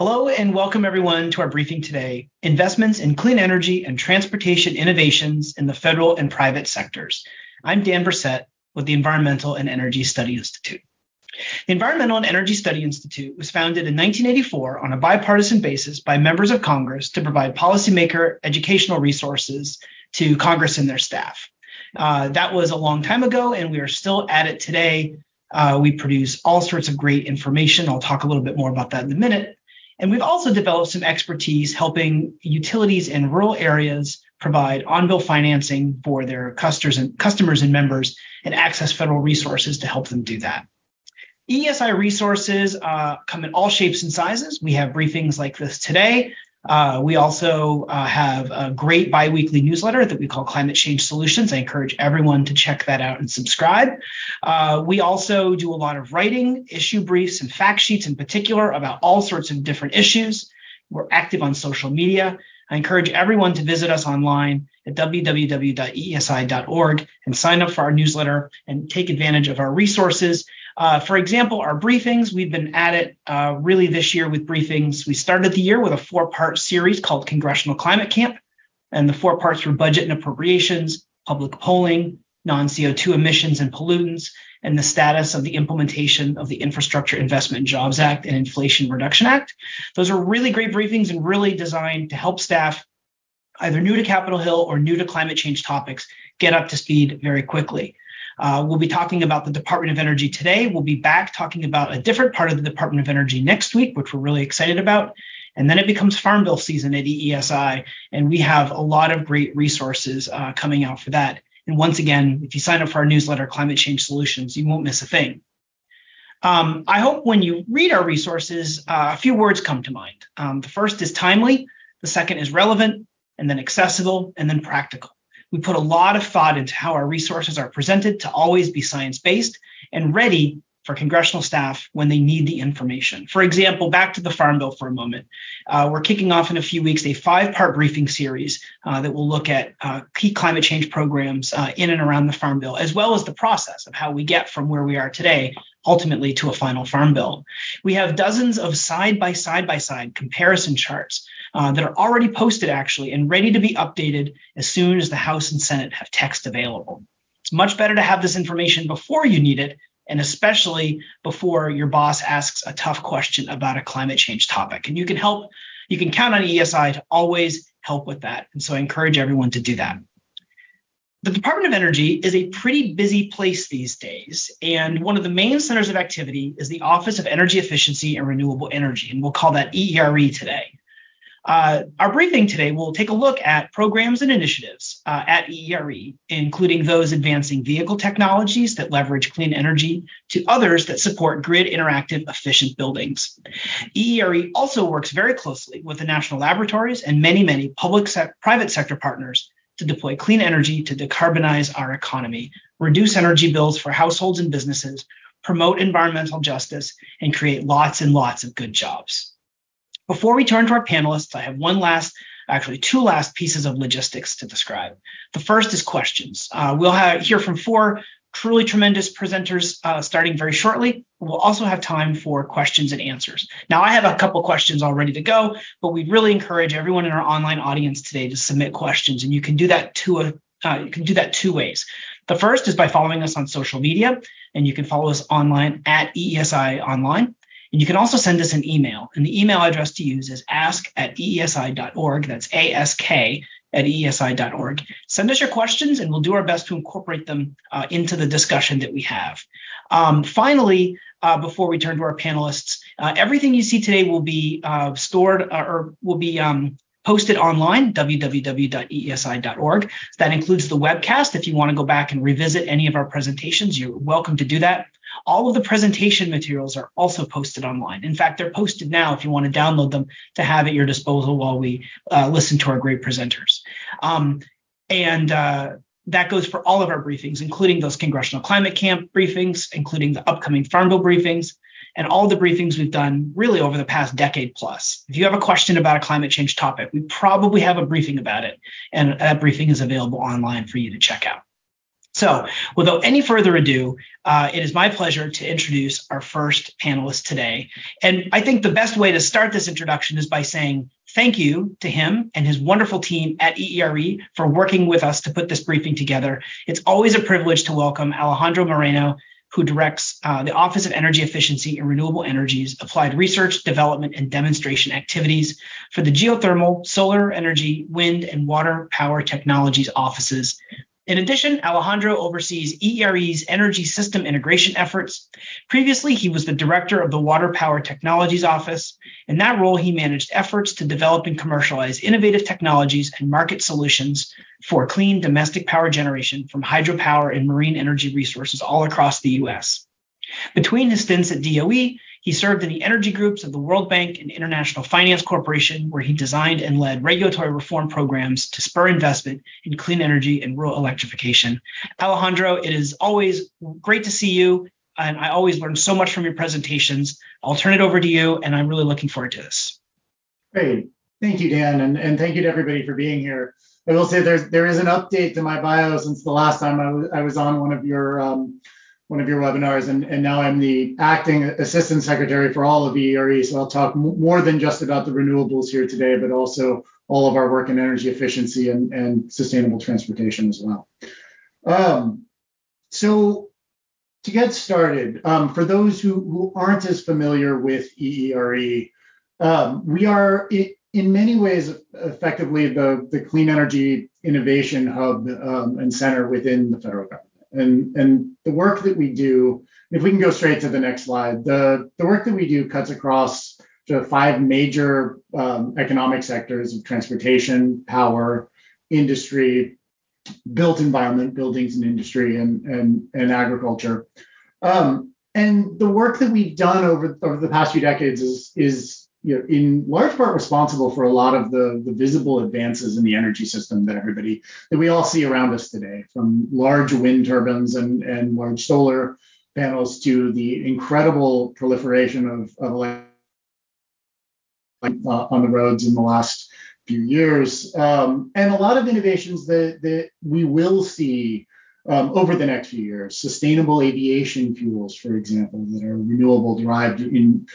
Hello and welcome everyone to our briefing today, Investments in Clean Energy and Transportation Innovations in the Federal and Private Sectors. I'm Dan Bresette with the Environmental and Energy Study Institute. The Environmental and Energy Study Institute was founded in 1984 on a bipartisan basis by members of Congress to provide policymaker educational resources to Congress and their staff. Uh, that was a long time ago, and we are still at it today. Uh, we produce all sorts of great information. I'll talk a little bit more about that in a minute. And we've also developed some expertise helping utilities in rural areas provide on-bill financing for their customers and customers and members and access federal resources to help them do that. EESI resources uh, come in all shapes and sizes. We have briefings like this today. Uh, we also uh, have a great biweekly newsletter that we call Climate Change Solutions. I encourage everyone to check that out and subscribe. Uh, we also do a lot of writing, issue briefs, and fact sheets in particular about all sorts of different issues. We're active on social media. I encourage everyone to visit us online at www.eesi.org and sign up for our newsletter and take advantage of our resources. Uh, for example, our briefings, we've been at it uh, really this year with briefings. We started the year with a four part series called Congressional Climate Camp, and the four parts were budget and appropriations, public polling, non CO2 emissions and pollutants, and the status of the implementation of the Infrastructure Investment and Jobs Act and Inflation Reduction Act. Those are really great briefings and really designed to help staff, either new to Capitol Hill or new to climate change topics, get up to speed very quickly. Uh, we'll be talking about the Department of Energy today. We'll be back talking about a different part of the Department of Energy next week, which we're really excited about. And then it becomes Farm Bill season at EESI, and we have a lot of great resources uh, coming out for that. And once again, if you sign up for our newsletter, Climate Change Solutions, you won't miss a thing. Um, I hope when you read our resources, uh, a few words come to mind. Um, the first is timely, the second is relevant, and then accessible, and then practical. We put a lot of thought into how our resources are presented to always be science based and ready for congressional staff when they need the information. For example, back to the Farm Bill for a moment. Uh, we're kicking off in a few weeks a five part briefing series uh, that will look at uh, key climate change programs uh, in and around the Farm Bill, as well as the process of how we get from where we are today ultimately to a final Farm Bill. We have dozens of side by side by side comparison charts uh, that are already posted actually and ready to be updated as soon as the House and Senate have text available. It's much better to have this information before you need it and especially before your boss asks a tough question about a climate change topic. And you can help, you can count on EESI to always help with that. And so I encourage everyone to do that. The Department of Energy is a pretty busy place these days, and one of the main centers of activity is the Office of Energy Efficiency and Renewable Energy, and we'll call that EERE today. Uh, our briefing today will take a look at programs and initiatives uh, at EERE, including those advancing vehicle technologies that leverage clean energy to others that support grid interactive efficient buildings. EERE also works very closely with the national laboratories and many, many public se- private sector partners to deploy clean energy to decarbonize our economy, reduce energy bills for households and businesses, promote environmental justice, and create lots and lots of good jobs. Before we turn to our panelists, I have one last, actually two last pieces of logistics to describe. The first is questions. Uh, we'll have, hear from four truly tremendous presenters uh, starting very shortly. We'll also have time for questions and answers. Now, I have a couple questions all ready to go, but we really encourage everyone in our online audience today to submit questions, and you can do that to a uh, you can do that two ways. The first is by following us on social media, and you can follow us online at EESI Online. And you can also send us an email. And the email address to use is ask at eesi.org. That's ask at eesi.org. Send us your questions and we'll do our best to incorporate them uh, into the discussion that we have. Um, finally, uh, before we turn to our panelists, uh, everything you see today will be uh, stored uh, or will be um, posted online, www.eesi.org. That includes the webcast. If you want to go back and revisit any of our presentations, you're welcome to do that. All of the presentation materials are also posted online. In fact, they're posted now if you want to download them to have at your disposal while we uh, listen to our great presenters. Um, and uh, that goes for all of our briefings, including those Congressional Climate Camp briefings, including the upcoming Farm Bill briefings, and all the briefings we've done really over the past decade plus. If you have a question about a climate change topic, we probably have a briefing about it, and that briefing is available online for you to check out. So, without any further ado, uh, it is my pleasure to introduce our first panelist today. And I think the best way to start this introduction is by saying thank you to him and his wonderful team at EERE for working with us to put this briefing together. It's always a privilege to welcome Alejandro Moreno, who directs uh, the Office of Energy Efficiency and Renewable Energies applied research, development, and demonstration activities for the geothermal, solar energy, wind, and water power technologies offices in addition, Alejandro oversees EERE's energy system integration efforts. Previously, he was the director of the Water Power Technologies Office. In that role, he managed efforts to develop and commercialize innovative technologies and market solutions for clean domestic power generation from hydropower and marine energy resources all across the US. Between his stints at DOE, he served in the energy groups of the World Bank and International Finance Corporation, where he designed and led regulatory reform programs to spur investment in clean energy and rural electrification. Alejandro, it is always great to see you, and I always learn so much from your presentations. I'll turn it over to you, and I'm really looking forward to this. Great. Thank you, Dan, and, and thank you to everybody for being here. I will say there's there is an update to my bio since the last time I was I was on one of your um, one of your webinars, and, and now I'm the acting assistant secretary for all of EERE. So I'll talk m- more than just about the renewables here today, but also all of our work in energy efficiency and, and sustainable transportation as well. Um, so to get started, um, for those who, who aren't as familiar with EERE, um, we are in many ways effectively the, the clean energy innovation hub um, and center within the federal government and and the work that we do if we can go straight to the next slide the the work that we do cuts across the five major um, economic sectors of transportation power industry built environment buildings and industry and and, and agriculture. Um, and the work that we've done over over the past few decades is is you know, in large part responsible for a lot of the, the visible advances in the energy system that everybody that we all see around us today, from large wind turbines and, and large solar panels to the incredible proliferation of, of uh, on the roads in the last few years, um, and a lot of innovations that, that we will see um, over the next few years. Sustainable aviation fuels, for example, that are renewable, derived in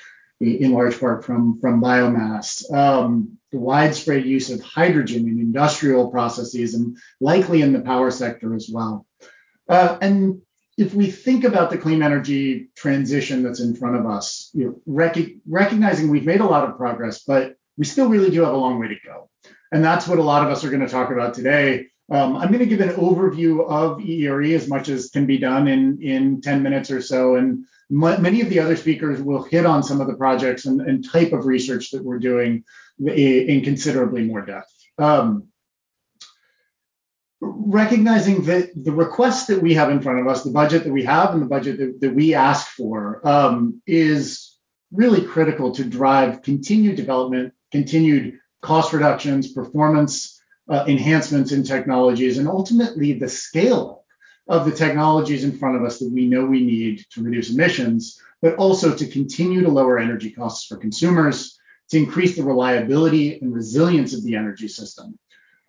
in large part from, from biomass. Um, the widespread use of hydrogen in industrial processes and likely in the power sector as well. Uh, and if we think about the clean energy transition that's in front of us, you know, rec- recognizing we've made a lot of progress, but we still really do have a long way to go. And that's what a lot of us are going to talk about today. Um, I'm going to give an overview of EERE as much as can be done in, in 10 minutes or so. And many of the other speakers will hit on some of the projects and, and type of research that we're doing in, considerably more depth. Um, recognizing that the request that we have in front of us, the budget that we have and the budget that, that we ask for um, is really critical to drive continued development, continued cost reductions, performance uh, enhancements in technologies, and ultimately the scale of the technologies in front of us that we know we need to reduce emissions, but also to continue to lower energy costs for consumers, to increase the reliability and resilience of the energy system.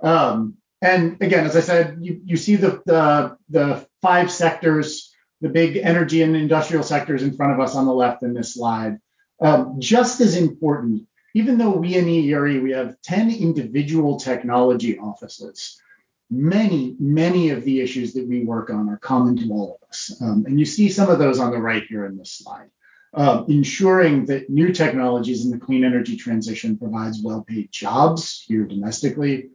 Um, and again, as I said, you, you see the, the, the five sectors, the big energy and industrial sectors in front of us on the left in this slide. Um, just as important, even though we in EERE, we have 10 individual technology offices many, many of the issues that we work on are common to all of us. Um, and you see some of those on the right here in this slide. Uh, ensuring that new technologies in the clean energy transition provides well-paid jobs here domestically,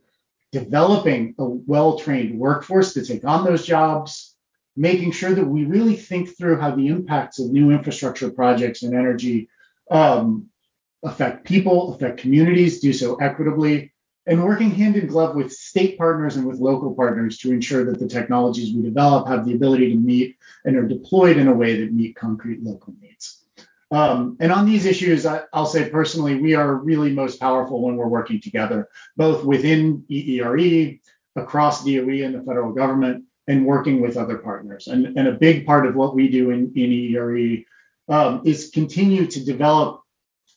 developing a well-trained workforce to take on those jobs, making sure that we really think through how the impacts of new infrastructure projects and energy um, affect people, affect communities, do so equitably, and working hand in glove with state partners and with local partners to ensure that the technologies we develop have the ability to meet and are deployed in a way that meet concrete local needs. Um, and on these issues, I, will say personally, we are really most powerful when we're working together, both within EERE, across DOE and the federal government, and working with other partners. And, and a big part of what we do in, in EERE um, is continue to develop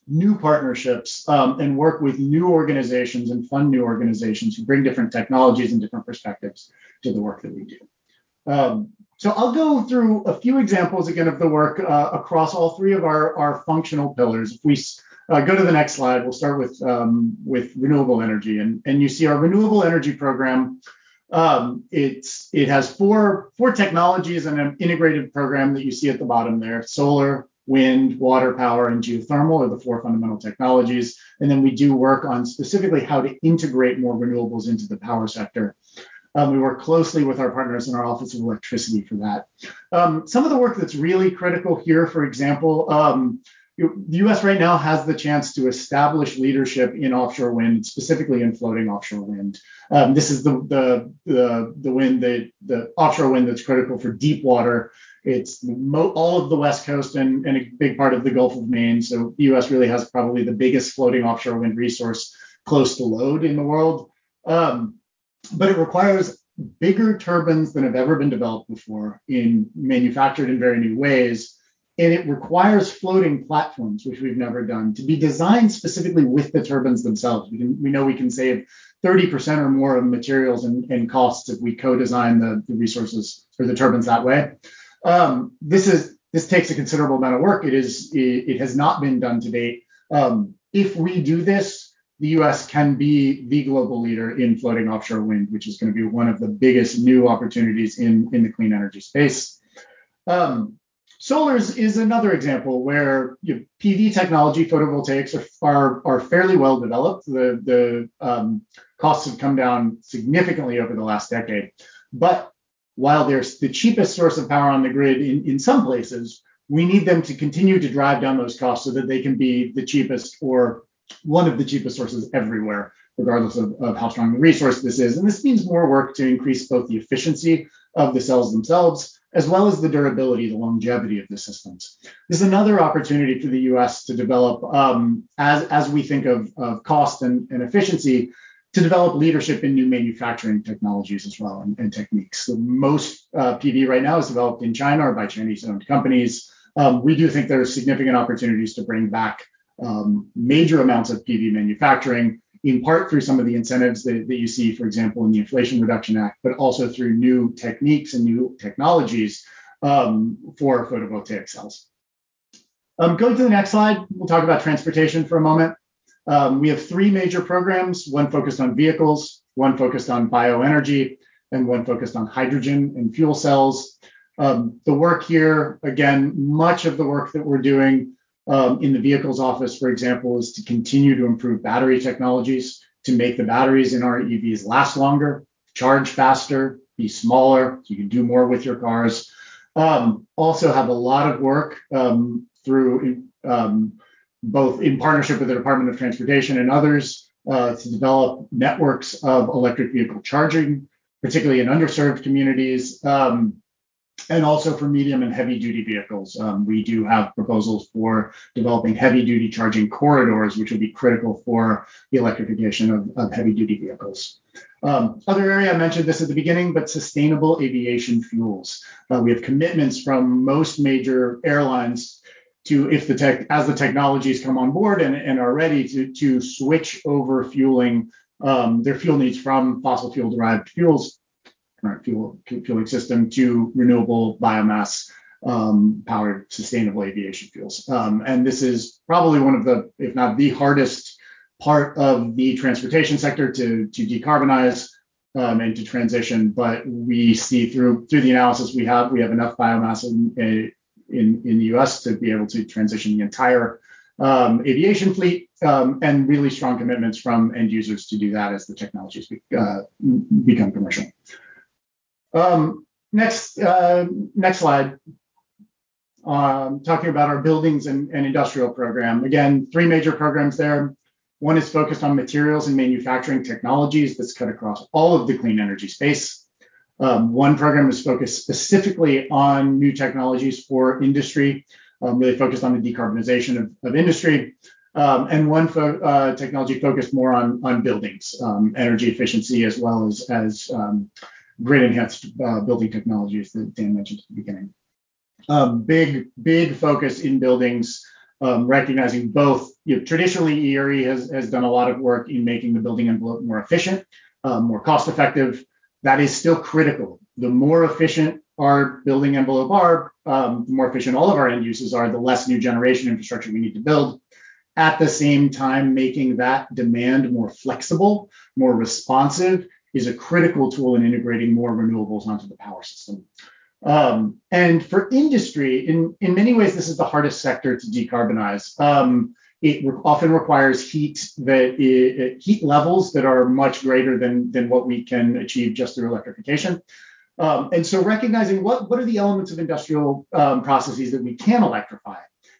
new partnerships um, and work with new organizations and fund new organizations who bring different technologies and different perspectives to the work that we do. Um, so I'll go through a few examples again of the work uh, across all three of our, our functional pillars. If we uh, go to the next slide, we'll start with um, with renewable energy, and and you see our renewable energy program. Um, it's it has four four technologies and an integrated program that you see at the bottom there: solar, wind, water power, and geothermal are the four fundamental technologies. And then we do work on specifically how to integrate more renewables into the power sector. Um, we work closely with our partners in our Office of Electricity for that. Um, some of the work that's really critical here, for example, um, the US right now has the chance to establish leadership in offshore wind, specifically in floating offshore wind. Um, this is the, the, the, the wind, the, the offshore wind that's critical for deep water. It's mo- all of the West Coast and, and a big part of the Gulf of Maine. So the US really has probably the biggest floating offshore wind resource close to load in the world. Um, but it requires bigger turbines than have ever been developed before in manufactured in very new ways and it requires floating platforms which we've never done to be designed specifically with the turbines themselves we, can, we know we can save 30% or more of materials and, and costs if we co-design the, the, resources or the turbines that way um, this is this takes a considerable amount of work it is it, it has not been done to date um, if we do this the US can be the global leader in floating offshore wind, which is going to be one of the biggest new opportunities in, in the clean energy space. Um, solar is another example where you know, PV technology, photovoltaics are, are, are fairly well developed. The, the um, costs have come down significantly over the last decade. But while they're the cheapest source of power on the grid in, in some places, we need them to continue to drive down those costs so that they can be the cheapest or one of the cheapest sources everywhere, regardless of, of how strong the resource this is. And this means more work to increase both the efficiency of the cells themselves, as well as the durability, the longevity of the systems. This is another opportunity for the US to develop, um, as, as we think of, of cost and, and efficiency, to develop leadership in new manufacturing technologies as well and, and techniques. Most uh, PV right now is developed in China or by Chinese owned companies. Um, we do think there are significant opportunities to bring back um, major amounts of PV manufacturing, in part through some of the incentives that, that, you see, for example, in the Inflation Reduction Act, but also through new techniques and new technologies um, for photovoltaic cells. Um, going to the next slide, we'll talk about transportation for a moment. Um, we have three major programs, one focused on vehicles, one focused on bioenergy, and one focused on hydrogen and fuel cells. Um, the work here, again, much of the work that we're doing um, in the vehicles office, for example, is to continue to improve battery technologies to make the batteries in our EVs last longer, charge faster, be smaller, so you can do more with your cars. Um, also have a lot of work um, through um, both in partnership with the Department of Transportation and others uh, to develop networks of electric vehicle charging, particularly in underserved communities. Um, and also for medium and heavy duty vehicles. Um, we do have proposals for developing heavy duty charging corridors, which will be critical for the electrification of, of heavy duty vehicles. Um, other area I mentioned this at the beginning, but sustainable aviation fuels. Uh, we have commitments from most major airlines to, if the tech, as the technologies come on board and, and are ready to, to switch over fueling um, their fuel needs from fossil fuel derived fuels current fuel, fueling system to renewable biomass um, powered sustainable aviation fuels. Um, and this is probably one of the, if not the hardest part of the transportation sector to, to decarbonize um, and to transition. But we see through through the analysis we have, we have enough biomass in, in, in the US to be able to transition the entire um, aviation fleet um, and really strong commitments from end users to do that as the technologies be, uh, become commercial. Um, next, uh, next slide. Um, talking about our buildings and, and, industrial program. Again, three major programs there. One is focused on materials and manufacturing technologies that's cut across all of the clean energy space. Um, one program is focused specifically on new technologies for industry, um, really focused on the decarbonization of, of industry. Um, and one fo- uh, technology focused more on, on buildings, um, energy efficiency, as well as, as um, grid enhanced uh, building technologies that Dan mentioned at the beginning. Um, big, big focus in buildings, um, recognizing both, you know, traditionally EERE has, has done a lot of work in making the building envelope more efficient, um, more cost effective. That is still critical the more efficient our building envelope are, um, the more efficient all of our end uses are, the less new generation infrastructure we need to build. At the same time, making that demand more flexible, more responsive is a critical tool in integrating more renewables onto the power system. Um, and for industry, in, in many ways, this is the hardest sector to decarbonize. Um, it often requires heat that it, heat levels that are much greater than, than what we can achieve just through electrification. Um, and so recognizing what, what are the elements of industrial um, processes that we can electrify.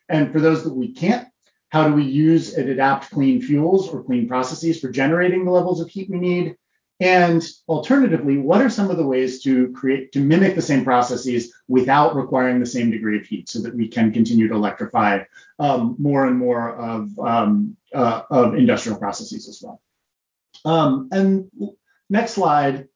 And for those that we can't, how do we use and adapt clean fuels or clean processes for generating the levels of heat we need? And alternatively, what are some of the ways to create to mimic the same processes without requiring the same degree of heat, so that we can continue to electrify um, more and more of um, uh, of industrial processes as well. Um, and next slide.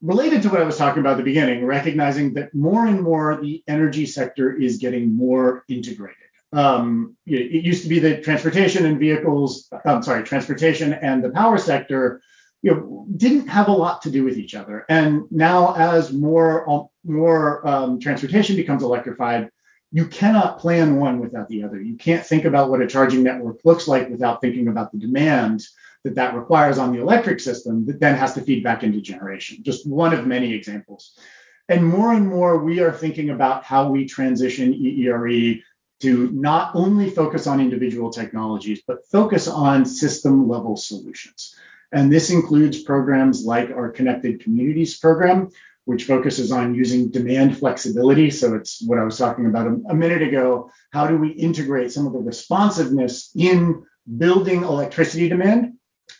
Related to what I was talking about at the beginning, recognizing that more and more the energy sector is getting more integrated um, it used to be that transportation and vehicles, I'm sorry, transportation and the power sector, you know, didn't have a lot to do with each other. And now, as more more um, transportation becomes electrified, you cannot plan one without the other. You can't think about what a charging network looks like without thinking about the demand that that requires on the electric system that then has to feed back into generation. Just one of many examples. And more and more, we are thinking about how we transition EERE to not only focus on individual technologies, but focus on system level solutions. And this includes programs like our Connected Communities program, which focuses on using demand flexibility. So it's what I was talking about a, a minute ago. How do we integrate some of the responsiveness in building electricity demand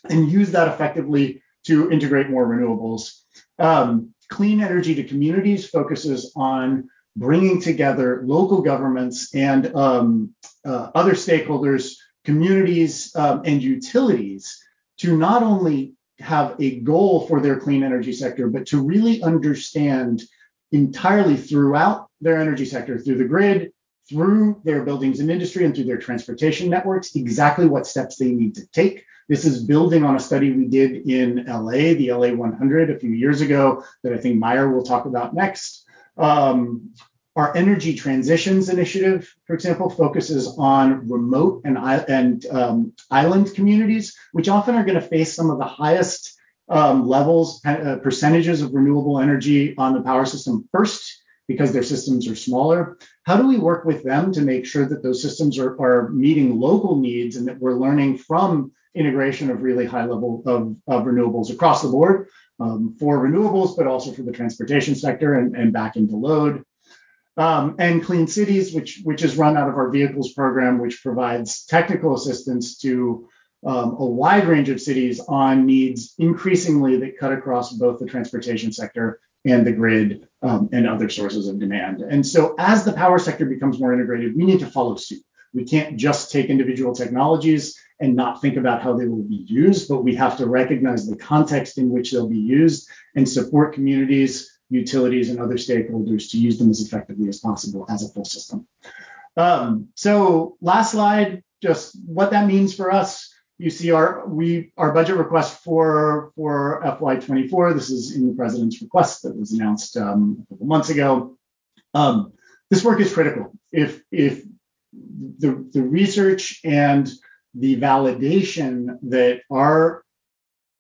and use that effectively to integrate more renewables? Um, clean energy to communities focuses on bringing together local governments and um, uh, other stakeholders, communities, um, and utilities to not only have a goal for their clean energy sector, but to really understand entirely throughout their energy sector, through the grid, through their buildings and industry, and through their transportation networks, exactly what steps they need to take. This is building on a study we did in LA, the LA 100, a few years ago, that I think Meyer will talk about next. Um, our energy transitions initiative, for example, focuses on remote and, and um, island communities, which often are going to face some of the highest um, levels, uh, percentages of renewable energy on the power system first, because their systems are smaller. How do we work with them to make sure that those systems are, are meeting local needs and that we're learning from integration of really high level of, of renewables across the board um, for renewables, but also for the transportation sector and, and back into load? Um, and Clean Cities, which which is run out of our vehicles program, which provides technical assistance to um, a wide range of cities on needs increasingly that cut across both the transportation sector and the grid um, and other sources of demand. And so, as the power sector becomes more integrated, we need to follow suit. We can't just take individual technologies and not think about how they will be used, but we have to recognize the context in which they'll be used and support communities utilities and other stakeholders to use them as effectively as possible as a full system. Um, so last slide, just what that means for us. You see our we our budget request for for FY24. This is in the president's request that was announced um, a couple months ago. Um, this work is critical. If if the the research and the validation that our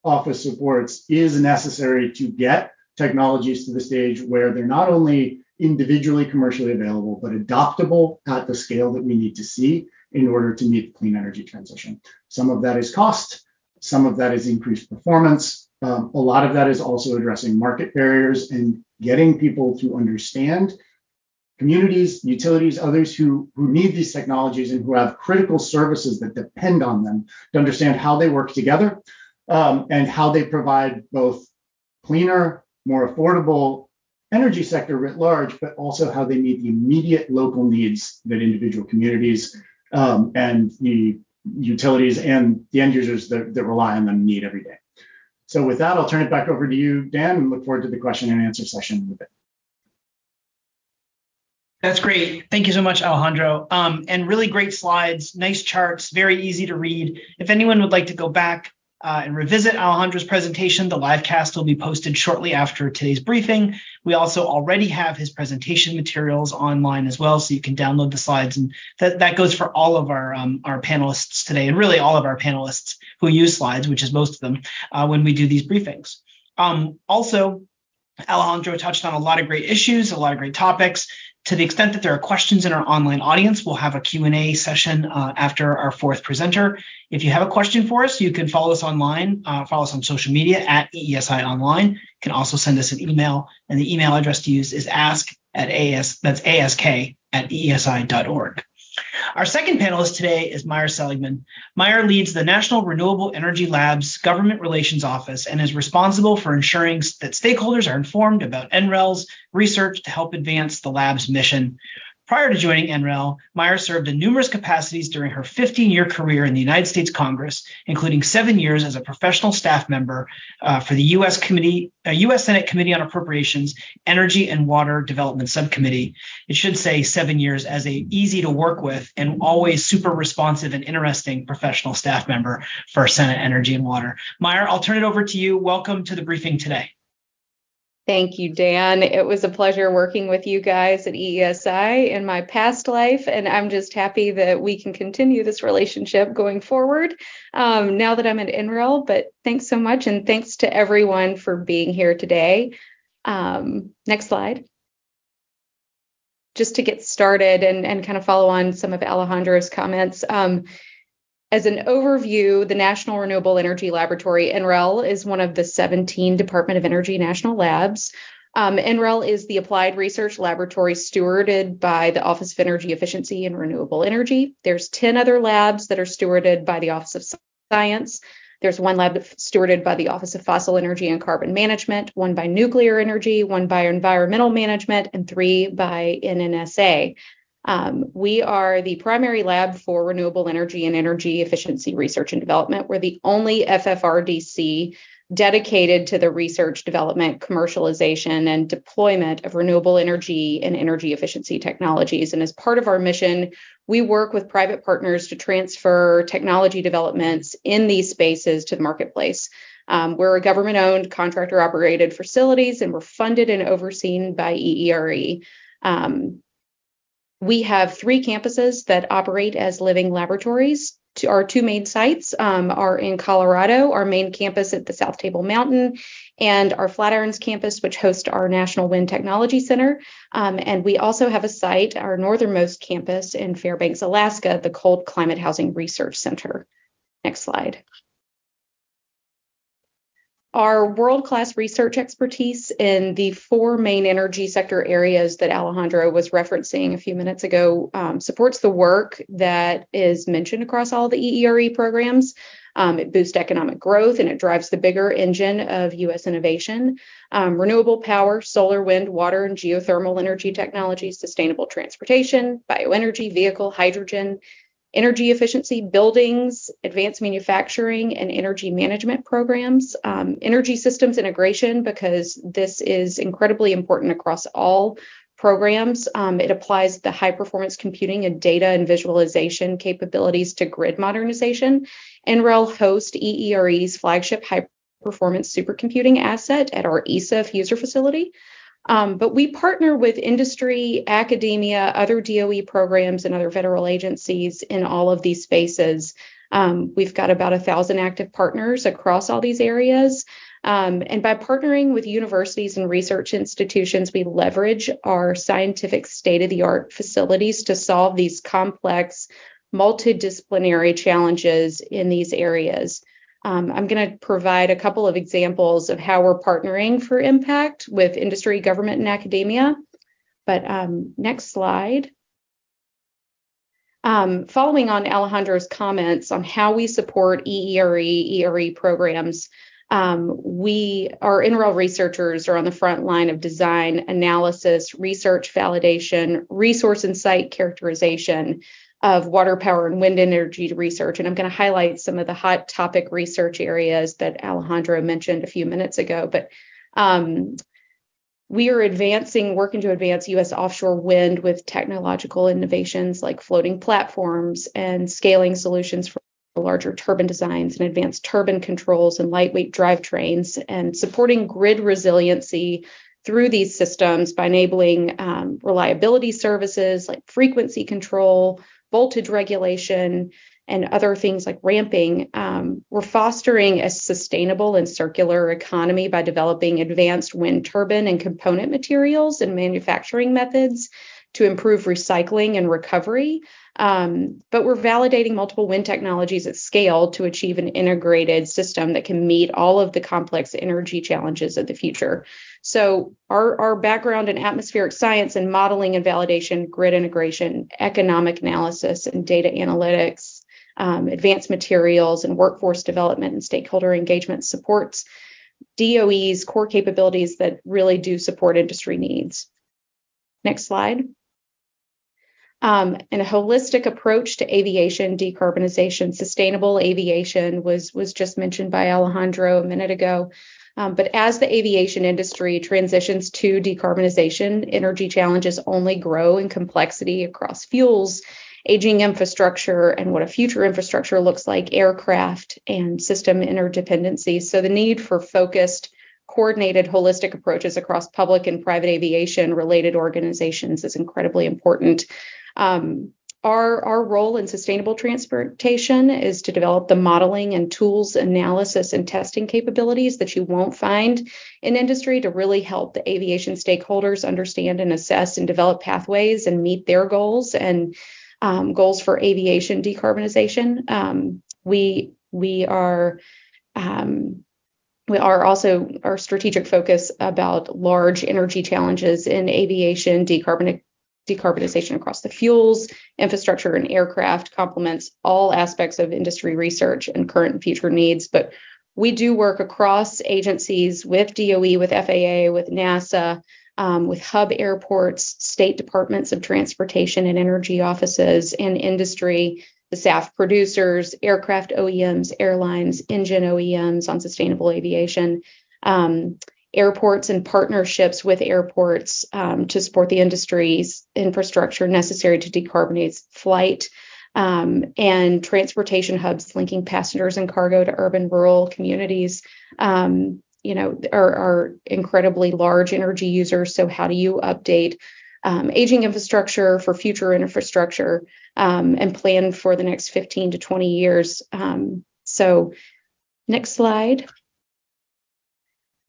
office supports is necessary to get technologies to the stage where they're not only individually commercially available, but adoptable at the scale that we need to see in order to meet the clean energy transition. Some of that is cost, some of that is increased performance. Um, a lot of that is also addressing market barriers and getting people to understand communities, utilities, others who, who need these technologies and who have critical services that depend on them to understand how they work together um, and how they provide both cleaner, more affordable energy sector writ large, but also how they meet the immediate local needs that individual communities um, and the utilities and the end users that, that rely on them need every day. So with that, I'll turn it back over to you, Dan, and look forward to the question and answer session with it. That's great. Thank you so much, Alejandro. Um, and really great slides, nice charts, very easy to read. If anyone would like to go back uh, and revisit Alejandro's presentation, the live cast will be posted shortly after today's briefing. We also already have his presentation materials online as well, so you can download the slides. And that, that goes for all of our, um, our panelists today, and really all of our panelists who use slides, which is most of them, uh, when we do these briefings. Um, also, Alejandro touched on a lot of great issues, a lot of great topics. To the extent that there are questions in our online audience, we'll have a Q&A session uh, after our fourth presenter. If you have a question for us, you can follow us online, uh, follow us on social media at EESI Online. You can also send us an email, and the email address to use is ask at AS, that's ask at eesi.org. Our second panelist today is Meyer Seligman. Meyer leads the National Renewable Energy Lab's Government Relations Office and is responsible for ensuring that stakeholders are informed about NREL's research to help advance the lab's mission. Prior to joining NREL, Meyer served in numerous capacities during her 15 year career in the United States Congress, including seven years as a professional staff member uh, for the U.S. Committee, uh, U.S. Senate Committee on Appropriations, Energy and Water Development Subcommittee. It should say seven years as a easy to work with and always super responsive and interesting professional staff member for Senate Energy and Water. Meyer, I'll turn it over to you. Welcome to the briefing today. Thank you, Dan. It was a pleasure working with you guys at EESI in my past life, and I'm just happy that we can continue this relationship going forward um, now that I'm at NREL. But thanks so much, and thanks to everyone for being here today. Um, next slide. Just to get started and, and kind of follow on some of Alejandro's comments. Um, as an overview, the National Renewable Energy Laboratory, NREL, is one of the 17 Department of Energy national labs. Um, NREL is the applied research laboratory stewarded by the Office of Energy Efficiency and Renewable Energy. There's 10 other labs that are stewarded by the Office of Science. There's one lab stewarded by the Office of Fossil Energy and Carbon Management, one by Nuclear Energy, one by Environmental Management, and three by NNSA. Um, we are the primary lab for renewable energy and energy efficiency research and development. We're the only FFRDC dedicated to the research, development, commercialization, and deployment of renewable energy and energy efficiency technologies. And as part of our mission, we work with private partners to transfer technology developments in these spaces to the marketplace. Um, we're a government owned, contractor operated facilities, and we're funded and overseen by EERE. Um, we have three campuses that operate as living laboratories. Our two main sites um, are in Colorado, our main campus at the South Table Mountain, and our Flatirons campus, which hosts our National Wind Technology Center. Um, and we also have a site, our northernmost campus in Fairbanks, Alaska, the Cold Climate Housing Research Center. Next slide. Our world class research expertise in the four main energy sector areas that Alejandro was referencing a few minutes ago um, supports the work that is mentioned across all the EERE programs. Um, it boosts economic growth and it drives the bigger engine of US innovation. Um, renewable power, solar, wind, water, and geothermal energy technologies, sustainable transportation, bioenergy, vehicle, hydrogen, energy efficiency, buildings, advanced manufacturing, and energy management programs, um, energy systems integration, because this is incredibly important across all programs. Um, it applies the high performance computing and data and visualization capabilities to grid modernization. And NREL hosts EERE's flagship high performance supercomputing asset at our ESA user facility. Um, but we partner with industry, academia, other DOE programs, and other federal agencies in all of these spaces. Um, we've got about a thousand active partners across all these areas. Um, and by partnering with universities and research institutions, we leverage our scientific state of the art facilities to solve these complex, multidisciplinary challenges in these areas. Um, I'm going to provide a couple of examples of how we're partnering for impact with industry, government, and academia. But um, next slide. Um, following on Alejandro's comments on how we support EERE, ERE programs, um, we, our NREL researchers are on the front line of design, analysis, research validation, resource and site characterization, of water power and wind energy research. And I'm going to highlight some of the hot topic research areas that Alejandro mentioned a few minutes ago. But um, we are advancing, working to advance U.S. offshore wind with technological innovations like floating platforms and scaling solutions for larger turbine designs and advanced turbine controls and lightweight drivetrains, and supporting grid resiliency through these systems by enabling um, reliability services like frequency control, voltage regulation, and other things like ramping. Um, we're fostering a sustainable and circular economy by developing advanced wind turbine and component materials and manufacturing methods to improve recycling and recovery. Um, but we're validating multiple wind technologies at scale to achieve an integrated system that can meet all of the complex energy challenges of the future. So, our, our background in atmospheric science and modeling and validation, grid integration, economic analysis, and data analytics, um, advanced materials, and workforce development and stakeholder engagement supports DOE's core capabilities that really do support industry needs. Next slide um, and a holistic approach to aviation decarbonization. Sustainable aviation was was just mentioned by Alejandro a minute ago. Um, but as the aviation industry transitions to decarbonization, energy challenges only grow in complexity across fuels, aging infrastructure, and what a future infrastructure looks like, aircraft, and system interdependency. So the need for focused coordinated holistic approaches across public and private aviation related organizations is incredibly important um, our, our role in sustainable transportation is to develop the modeling and tools, analysis, and testing capabilities that you won't find in industry to really help the aviation stakeholders understand and assess and develop pathways and meet their goals and um, goals for aviation decarbonization. Um, we we are um, we are also our strategic focus about large energy challenges in aviation decarbonization decarbonization across the fuels, infrastructure, and aircraft complements all aspects of industry research and current and future needs. But we do work across agencies with DOE, with FAA, with NASA, um, with hub airports, state departments of transportation and energy offices, and industry, the SAF producers, aircraft OEMs, airlines, engine OEMs on sustainable aviation. Um, airports and partnerships with airports um, to support the industry's infrastructure necessary to decarbonize flight um, and transportation hubs linking passengers and cargo to urban rural communities. Um, you know are, are, incredibly large energy users so how do you update um, aging infrastructure for future infrastructure um, and plan for the next 15 to 20 years? Um, so next slide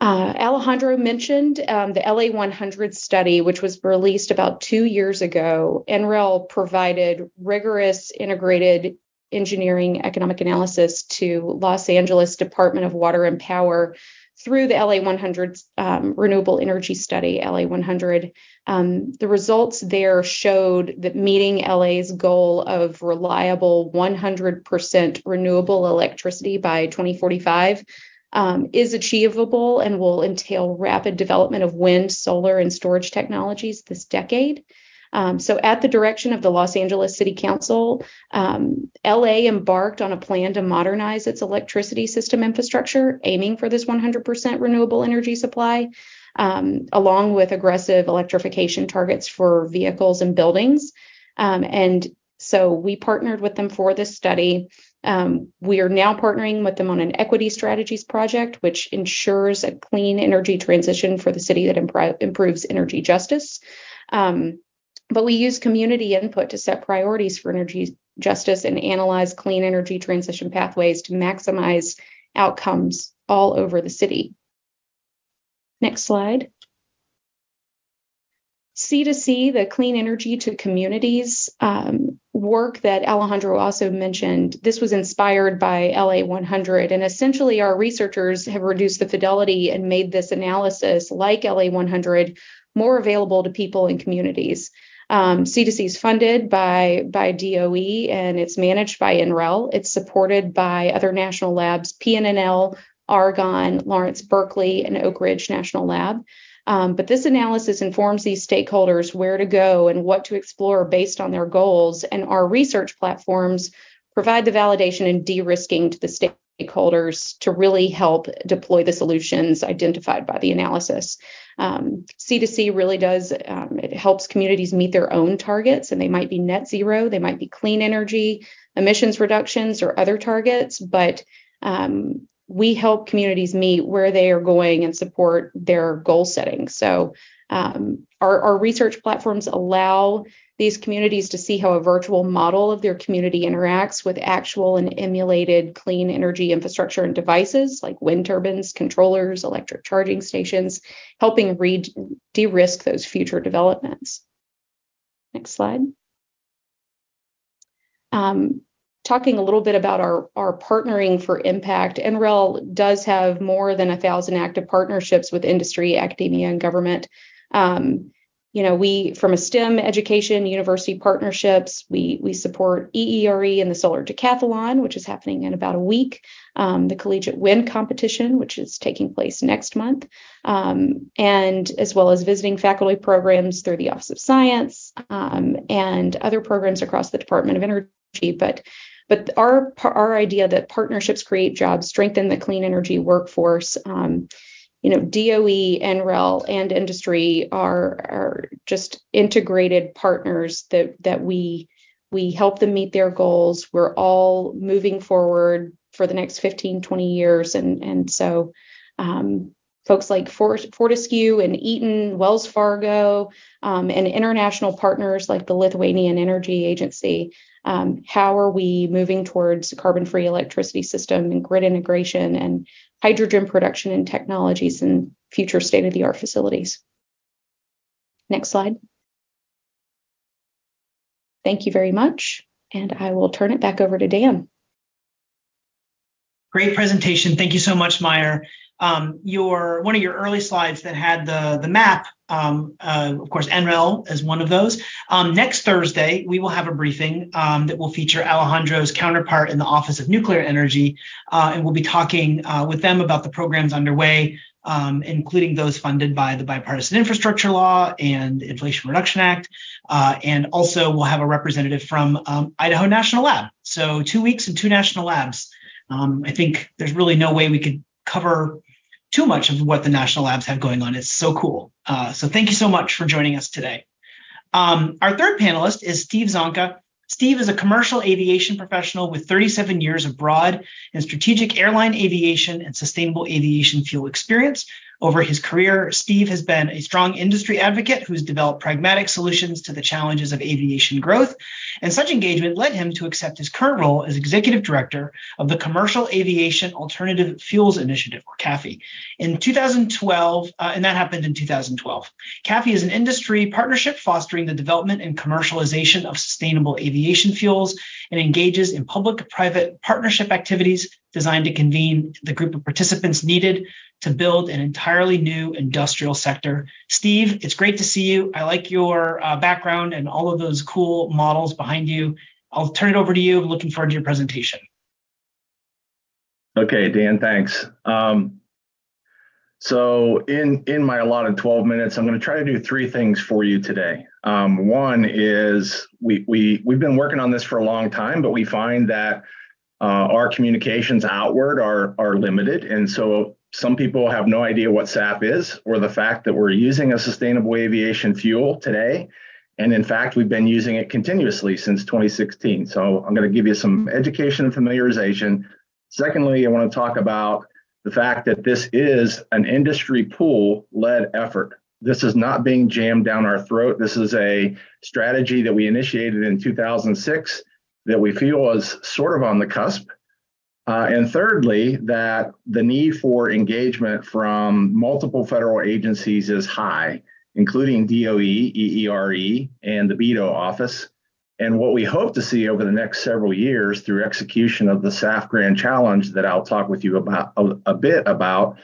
uh, Alejandro mentioned um, the LA 100 study, which was released about two years ago. NREL provided rigorous integrated engineering economic analysis to Los Angeles Department of Water and Power through the LA 100 um, renewable energy study, LA 100. Um, the results there showed that meeting LA's goal of reliable 100% renewable electricity by 2045 um, is achievable and will entail rapid development of wind, solar, and storage technologies this decade. Um, so, at the direction of the Los Angeles City Council, um, LA embarked on a plan to modernize its electricity system infrastructure, aiming for this 100% renewable energy supply, um, along with aggressive electrification targets for vehicles and buildings. Um, and so, we partnered with them for this study. Um, we are now partnering with them on an equity strategies project, which ensures a clean energy transition for the city that imp- improves energy justice. Um, but we use community input to set priorities for energy justice and analyze clean energy transition pathways to maximize outcomes all over the city. Next slide. C2C, the clean energy to communities um, work that Alejandro also mentioned, this was inspired by LA 100. And essentially, our researchers have reduced the fidelity and made this analysis, like LA 100, more available to people and communities. Um, C2C is funded by, by DOE and it's managed by NREL. It's supported by other national labs, PNNL, Argonne, Lawrence Berkeley, and Oak Ridge National Lab. Um, but this analysis informs these stakeholders where to go and what to explore based on their goals. And our research platforms provide the validation and de risking to the stakeholders to really help deploy the solutions identified by the analysis. Um, C2C really does, um, it helps communities meet their own targets, and they might be net zero, they might be clean energy, emissions reductions, or other targets, but um, we help communities meet where they are going and support their goal setting. So um, our, our, research platforms allow these communities to see how a virtual model of their community interacts with actual and emulated clean energy infrastructure and devices like wind turbines, controllers, electric charging stations, helping re- de risk those future developments. Next slide. Um, talking a little bit about our, our partnering for impact, NREL does have more than a thousand active partnerships with industry, academia, and government. Um, you know, we from a STEM education university partnerships, we we support EERE and the Solar Decathlon, which is happening in about a week. Um, the Collegiate Wind Competition, which is taking place next month, um, and as well as visiting faculty programs through the Office of Science um, and other programs across the Department of Energy. But but our our idea that partnerships create jobs, strengthen the clean energy workforce. Um, you know, DOE, NREL, and industry are are just integrated partners that that we we help them meet their goals. We're all moving forward for the next 15, 20 years, and and so um, folks like Fortescue and Eaton, Wells Fargo, um, and international partners like the Lithuanian Energy Agency. Um, how are we moving towards a carbon-free electricity system and grid integration and hydrogen production and technologies and future state of the art facilities. Next slide. Thank you very much. And I will turn it back over to Dan. Great presentation. Thank you so much, Meyer. Um, your one of your early slides that had the the map um, uh, of course, NREL is one of those. Um, next Thursday, we will have a briefing um, that will feature Alejandro's counterpart in the Office of Nuclear Energy, uh, and we'll be talking uh, with them about the programs underway, um, including those funded by the Bipartisan Infrastructure Law and Inflation Reduction Act. Uh, and also, we'll have a representative from um, Idaho National Lab. So, two weeks and two national labs. Um, I think there's really no way we could cover too much of what the national labs have going on. It's so cool. Uh, so thank you so much for joining us today. Um, our third panelist is Steve Csonka. Steve is a commercial aviation professional with 37 years of broad and strategic airline aviation and sustainable aviation fuel experience, over his career, Steve has been a strong industry advocate who's developed pragmatic solutions to the challenges of aviation growth, and such engagement led him to accept his current role as executive director of the Commercial Aviation Alternative Fuels Initiative, or CAAFI, in 2012, uh, and that happened in 2012. CAAFI is an industry partnership fostering the development and commercialization of sustainable aviation fuels and engages in public-private partnership activities designed to convene the group of participants needed to build an entirely new industrial sector. Steve, it's great to see you. I like your uh, background and all of those cool models behind you. I'll turn it over to you. I'm looking forward to your presentation. Okay, Dan, thanks. Um, so in in my allotted 12 minutes, I'm going to try to do three things for you today. Um, one is we we we've been working on this for a long time, but we find that uh, our communications outward are are limited, and so some people have no idea what SAF is or the fact that we're using a sustainable aviation fuel today. And in fact, we've been using it continuously since 2016. So I'm going to give you some education and familiarization. Secondly, I want to talk about the fact that this is an industry pool led effort. This is not being jammed down our throat. This is a strategy that we initiated in 2006 that we feel is sort of on the cusp. Uh, and thirdly, that the need for engagement from multiple federal agencies is high, including DOE, EERE, and the BETO office. And what we hope to see over the next several years through execution of the SAF Grand Challenge that I'll talk with you about a, a bit about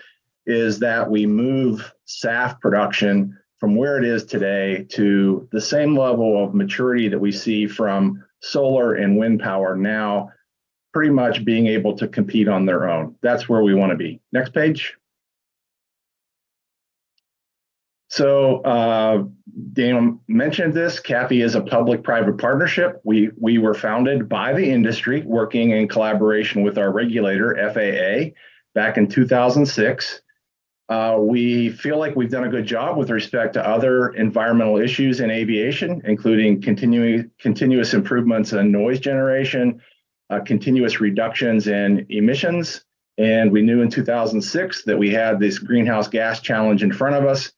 is that we move SAF production from where it is today to the same level of maturity that we see from solar and wind power now, pretty much being able to compete on their own. That's where we want to be. Next page. So uh, Daniel mentioned this. CAAFI is a public-private partnership. We we were founded by the industry, working in collaboration with our regulator, FAA, back in 2006. Uh, we feel like we've done a good job with respect to other environmental issues in aviation, including continuing continuous improvements in noise generation, uh, continuous reductions in emissions. And we knew in 2006 that we had this greenhouse gas challenge in front of us.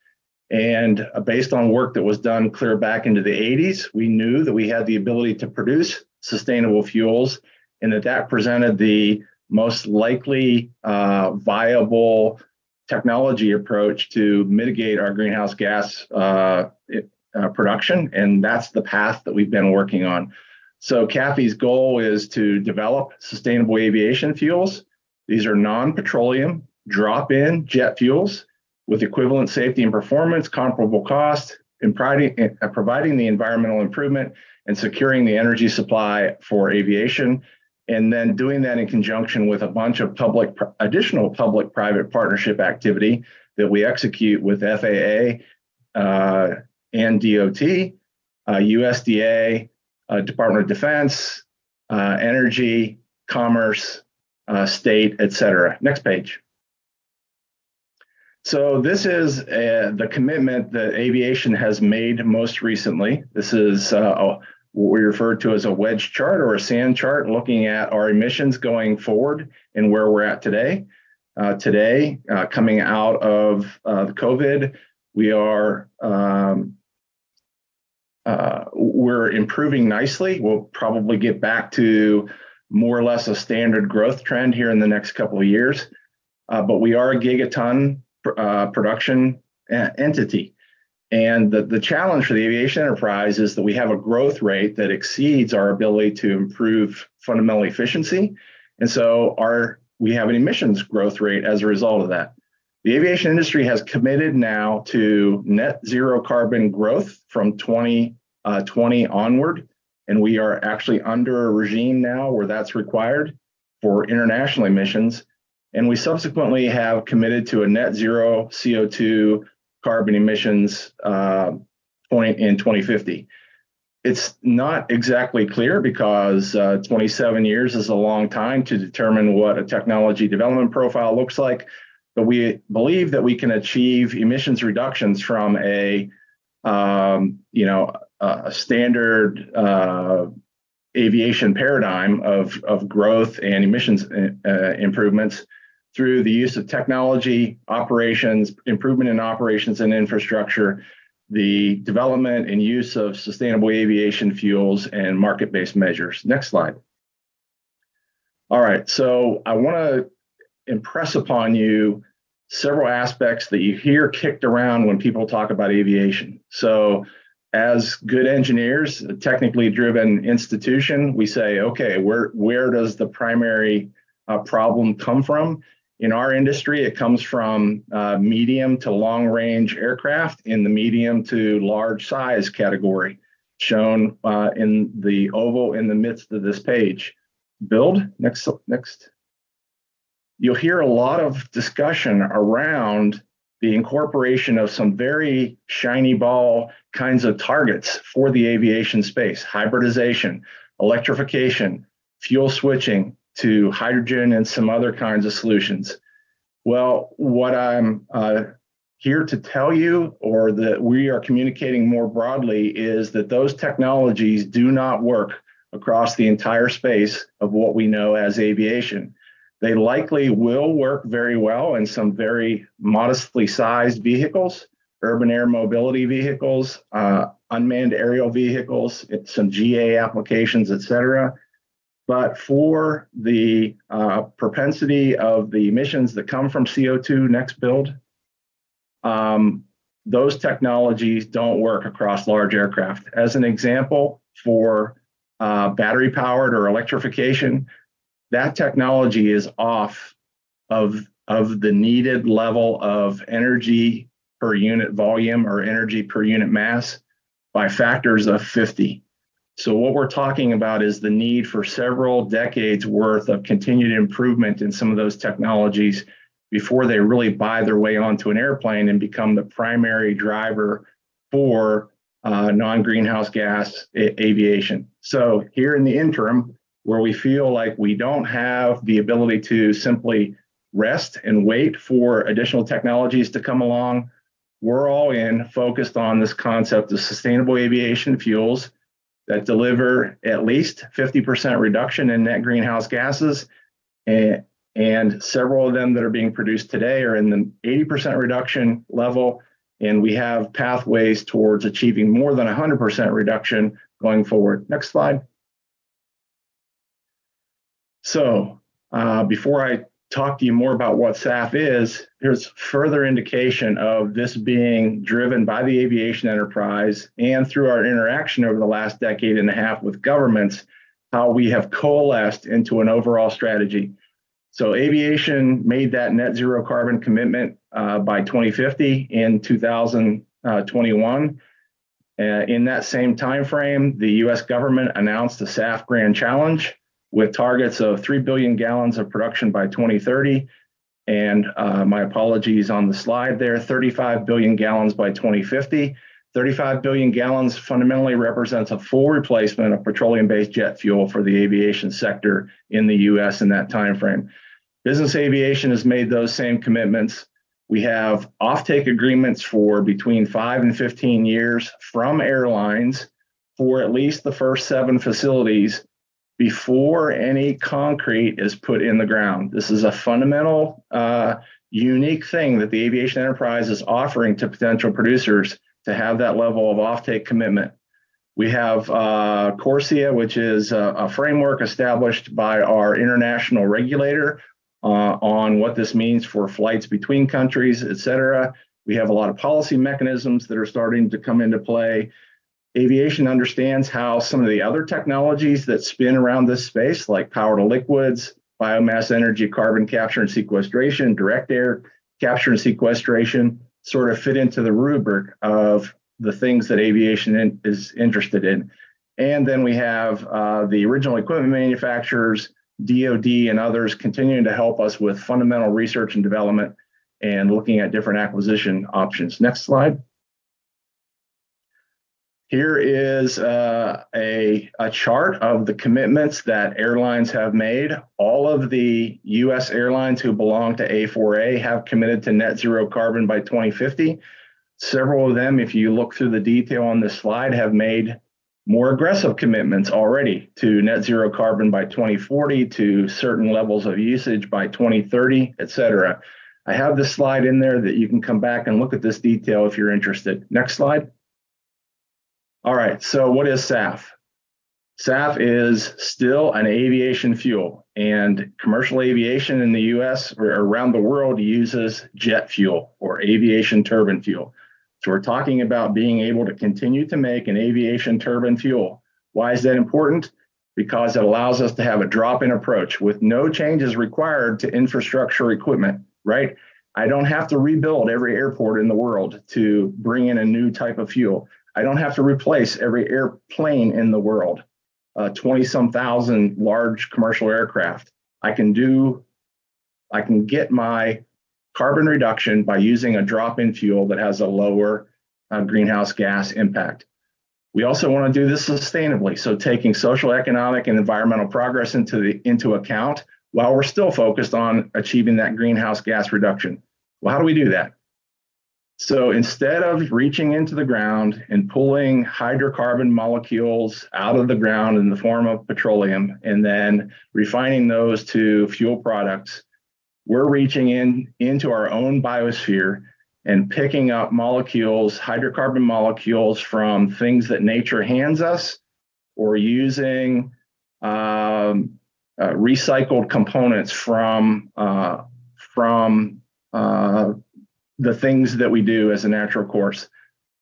And uh, based on work that was done clear back into the 80s, we knew that we had the ability to produce sustainable fuels and that that presented the most likely uh, viable technology approach to mitigate our greenhouse gas uh, uh, production. And that's the path that we've been working on. So CAAFI's goal is to develop sustainable aviation fuels. These are non-petroleum, drop-in jet fuels with equivalent safety and performance, comparable cost, providing, uh, providing the environmental improvement and securing the energy supply for aviation and then doing that in conjunction with a bunch of public additional public private partnership activity that we execute with FAA uh, and DOT, uh, USDA, uh, Department of Defense, uh, Energy, Commerce, uh, State, et cetera. Next page. So this is uh, the commitment that aviation has made most recently. This is what we refer to as a wedge chart or a sand chart, looking at our emissions going forward and where we're at today. Uh, today, uh, coming out of uh, the COVID, we are um, uh, we're improving nicely. We'll probably get back to more or less a standard growth trend here in the next couple of years, uh, but we are a gigaton uh, production entity. And the, the challenge for the aviation enterprise is that we have a growth rate that exceeds our ability to improve fundamental efficiency. And so our we have an emissions growth rate as a result of that. The aviation industry has committed now to net zero carbon growth from 2020 uh, onward. And we are actually under a regime now where that's required for international emissions. And we subsequently have committed to a net zero CO2 carbon emissions uh, point in 2050. It's not exactly clear because uh, 27 years is a long time to determine what a technology development profile looks like. But we believe that we can achieve emissions reductions from a, um, you know, a standard uh, aviation paradigm of, of growth and emissions uh, improvements through the use of technology, operations, improvement in operations and infrastructure, the development and use of sustainable aviation fuels, and market based measures. Next slide. All right, so I want to impress upon you several aspects that you hear kicked around when people talk about aviation. So, as good engineers, a technically driven institution, we say, okay, where where does the primary uh, problem come from? In our industry, it comes from uh, medium to long range aircraft in the medium to large size category, shown uh, in the oval in the midst of this page. Build, next, next. You'll hear a lot of discussion around the incorporation of some very shiny ball kinds of targets for the aviation space hybridization, electrification, fuel switching, to hydrogen and some other kinds of solutions. Well, what I'm uh, here to tell you, or that we are communicating more broadly, is that those technologies do not work across the entire space of what we know as aviation. They likely will work very well in some very modestly sized vehicles, urban air mobility vehicles, uh, unmanned aerial vehicles, some GA applications, et cetera. But for the uh, propensity of the emissions that come from CO2 next build, um, those technologies don't work across large aircraft. As an example, for uh, battery powered or electrification, that technology is off of, of the needed level of energy per unit volume or energy per unit mass by factors of 50. So, what we're talking about is the need for several decades worth of continued improvement in some of those technologies before they really buy their way onto an airplane and become the primary driver for uh, non greenhouse gas a- aviation. So, here in the interim, where we feel like we don't have the ability to simply rest and wait for additional technologies to come along, we're all in focused on this concept of sustainable aviation fuels that deliver at least 50% reduction in net greenhouse gases. And, and several of them that are being produced today are in the 80% reduction level. And we have pathways towards achieving more than 100% reduction going forward. Next slide. So, uh, before I talk to you more about what SAF is, there's further indication of this being driven by the aviation enterprise and through our interaction over the last decade and a half with governments, how we have coalesced into an overall strategy. So, aviation made that net zero carbon commitment uh, by 2050 in 2021. Uh, in that same time frame, the U.S. government announced the SAF Grand Challenge, with targets of 3 billion gallons of production by 2030. And uh, my apologies on the slide there 35 billion gallons by 2050. 35 billion gallons fundamentally represents a full replacement of petroleum-based jet fuel for the aviation sector in the U.S. in that time frame. Business aviation has made those same commitments. We have offtake agreements for between five and 15 years from airlines for at least the first seven facilities before any concrete is put in the ground. This is a fundamental, uh, unique thing that the aviation enterprise is offering to potential producers to have that level of offtake commitment. We have uh, CORSIA, which is a, a, framework established by our international regulator uh, on what this means for flights between countries, et cetera. We have a lot of policy mechanisms that are starting to come into play aviation understands how some of the other technologies that spin around this space, like power to liquids, biomass energy, carbon capture and sequestration, direct air capture and sequestration, sort of fit into the rubric of the things that aviation in, is interested in. And then we have uh, the original equipment manufacturers, DoD, and others continuing to help us with fundamental research and development and looking at different acquisition options. Next slide. Here is uh, a, a chart of the commitments that airlines have made. All of the US airlines who belong to A4A have committed to net zero carbon by 2050. Several of them, if you look through the detail on this slide, have made more aggressive commitments already to net zero carbon by 2040, to certain levels of usage by 2030, et cetera. I have this slide in there that you can come back and look at this detail if you're interested. Next slide. All right, so what is SAF? SAF is still an aviation fuel, and commercial aviation in the US or around the world uses jet fuel or aviation turbine fuel. So we're talking about being able to continue to make an aviation turbine fuel. Why is that important? Because it allows us to have a drop in approach with no changes required to infrastructure equipment, right? I don't have to rebuild every airport in the world to bring in a new type of fuel. I don't have to replace every airplane in the world, 20 uh, some thousand large commercial aircraft. I can do, I can get my carbon reduction by using a drop in fuel that has a lower uh, greenhouse gas impact. We also want to do this sustainably, so taking social, economic, and environmental progress into the into account while we're still focused on achieving that greenhouse gas reduction. Well, how do we do that? So instead of reaching into the ground and pulling hydrocarbon molecules out of the ground in the form of petroleum and then refining those to fuel products, we're reaching in into our own biosphere and picking up molecules, hydrocarbon molecules from things that nature hands us or using um, uh, recycled components from uh, from uh, the things that we do as a natural course.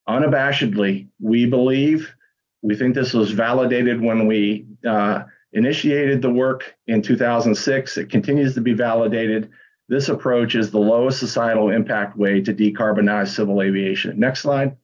Unabashedly, we believe, we think this was validated when we uh, initiated the work in 2006. It continues to be validated. This approach is the lowest societal impact way to decarbonize civil aviation. Next slide.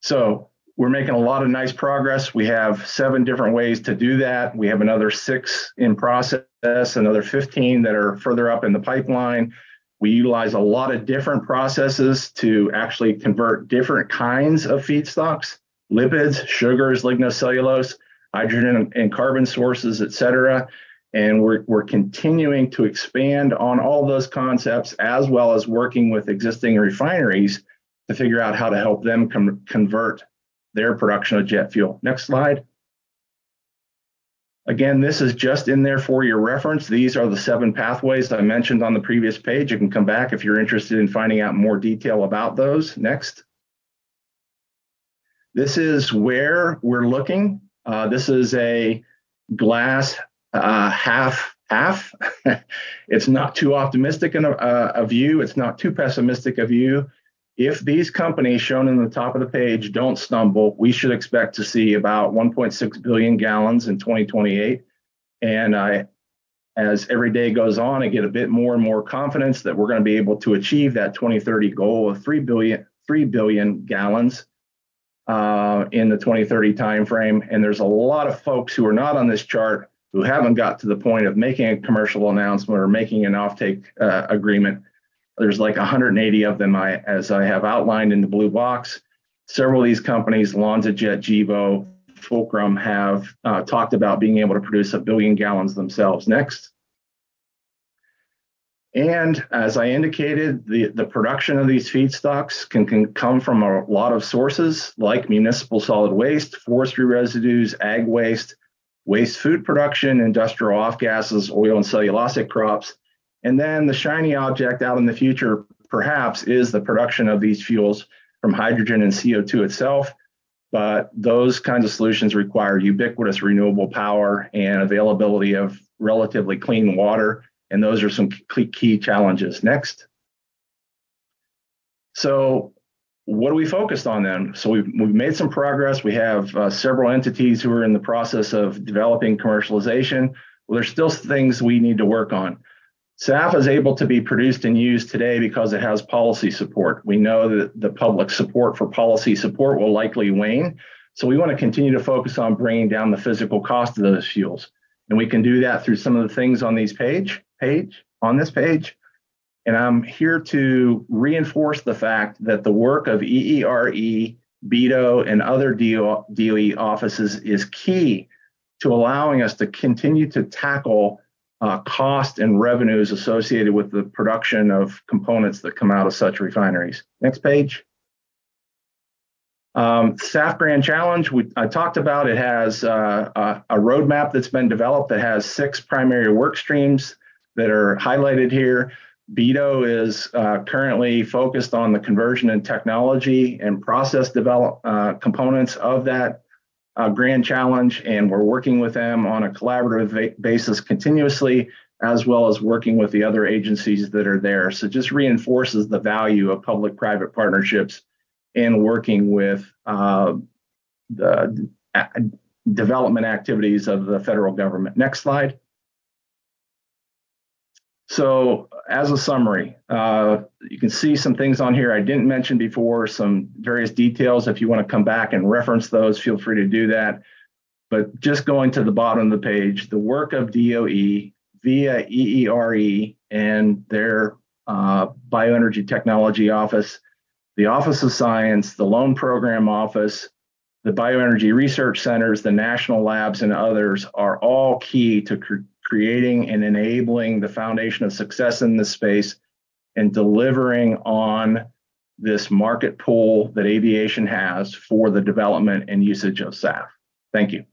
So, we're making a lot of nice progress. We have seven different ways to do that. We have another six in process, another 15 that are further up in the pipeline. We utilize a lot of different processes to actually convert different kinds of feedstocks, lipids, sugars, lignocellulose, hydrogen and carbon sources, et cetera. And we're, we're continuing to expand on all those concepts as well as working with existing refineries to figure out how to help them com- convert their production of jet fuel. Next slide. Again, this is just in there for your reference. These are the seven pathways I mentioned on the previous page. You can come back if you're interested in finding out more detail about those. Next. This is where we're looking. Uh, this is a glass uh, half half. it's not too optimistic a, a, view. It's not too pessimistic a view if these companies shown in the top of the page don't stumble, we should expect to see about 1.6 billion gallons in 2028. And I, as every day goes on, I get a bit more and more confidence that we're going to be able to achieve that 2030 goal of 3 billion, 3 billion gallons uh, in the 2030 timeframe. And there's a lot of folks who are not on this chart who haven't got to the point of making a commercial announcement or making an offtake uh, agreement there's like 180 of them, I, as I have outlined in the blue box. Several of these companies, LanzaJet, Gevo, Fulcrum, have uh, talked about being able to produce a billion gallons themselves. Next. And as I indicated, the, the production of these feedstocks can, can come from a lot of sources like municipal solid waste, forestry residues, ag waste, waste food production, industrial off gases, oil and cellulosic crops, and then the shiny object out in the future, perhaps, is the production of these fuels from hydrogen and CO2 itself. But those kinds of solutions require ubiquitous renewable power and availability of relatively clean water. And those are some key challenges. Next. So, what are we focused on then? So, we've, we've made some progress. We have uh, several entities who are in the process of developing commercialization. Well, there's still things we need to work on. SAF is able to be produced and used today because it has policy support. We know that the public support for policy support will likely wane. So we want to continue to focus on bringing down the physical cost of those fuels. And we can do that through some of the things on these page, page, on this page. And I'm here to reinforce the fact that the work of EERE, BETO, and other DOE offices is key to allowing us to continue to tackle uh, cost and revenues associated with the production of components that come out of such refineries. Next page. Um, SAF Grand Challenge, we, I talked about, it has uh, a, a, roadmap that's been developed that has six primary work streams that are highlighted here. BETO is uh, currently focused on the conversion and technology and process develop uh, components of that uh, Grand Challenge, and we're working with them on a collaborative basis continuously, as well as working with the other agencies that are there. So just reinforces the value of public-private partnerships and working with uh, the development activities of the federal government. Next slide. So as a summary, uh, you can see some things on here I didn't mention before, some various details. If you want to come back and reference those, feel free to do that. But just going to the bottom of the page, the work of DOE via EERE and their uh, Bioenergy Technology Office, the Office of Science, the Loan Program Office, the Bioenergy Research Centers, the national labs, and others are all key to creating and enabling the foundation of success in this space and delivering on this market pool that aviation has for the development and usage of SAF. Thank you.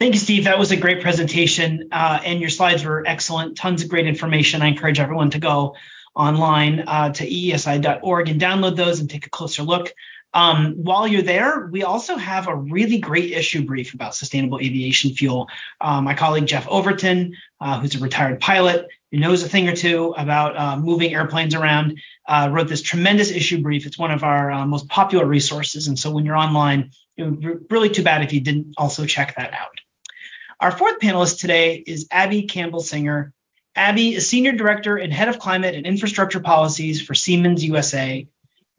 Thank you, Steve. That was a great presentation, uh, and your slides were excellent. Tons of great information. I encourage everyone to go online uh, to eesi.org and download those and take a closer look. Um, while you're there, we also have a really great issue brief about sustainable aviation fuel. Uh, my colleague Jeff Overton, uh, who's a retired pilot, who knows a thing or two about uh, moving airplanes around, uh, wrote this tremendous issue brief. It's one of our uh, most popular resources. And so when you're online, it would be really too bad if you didn't also check that out. Our fourth panelist today is Abby Campbell Singer, Abby is Senior Director and Head of Climate and Infrastructure Policies for Siemens USA.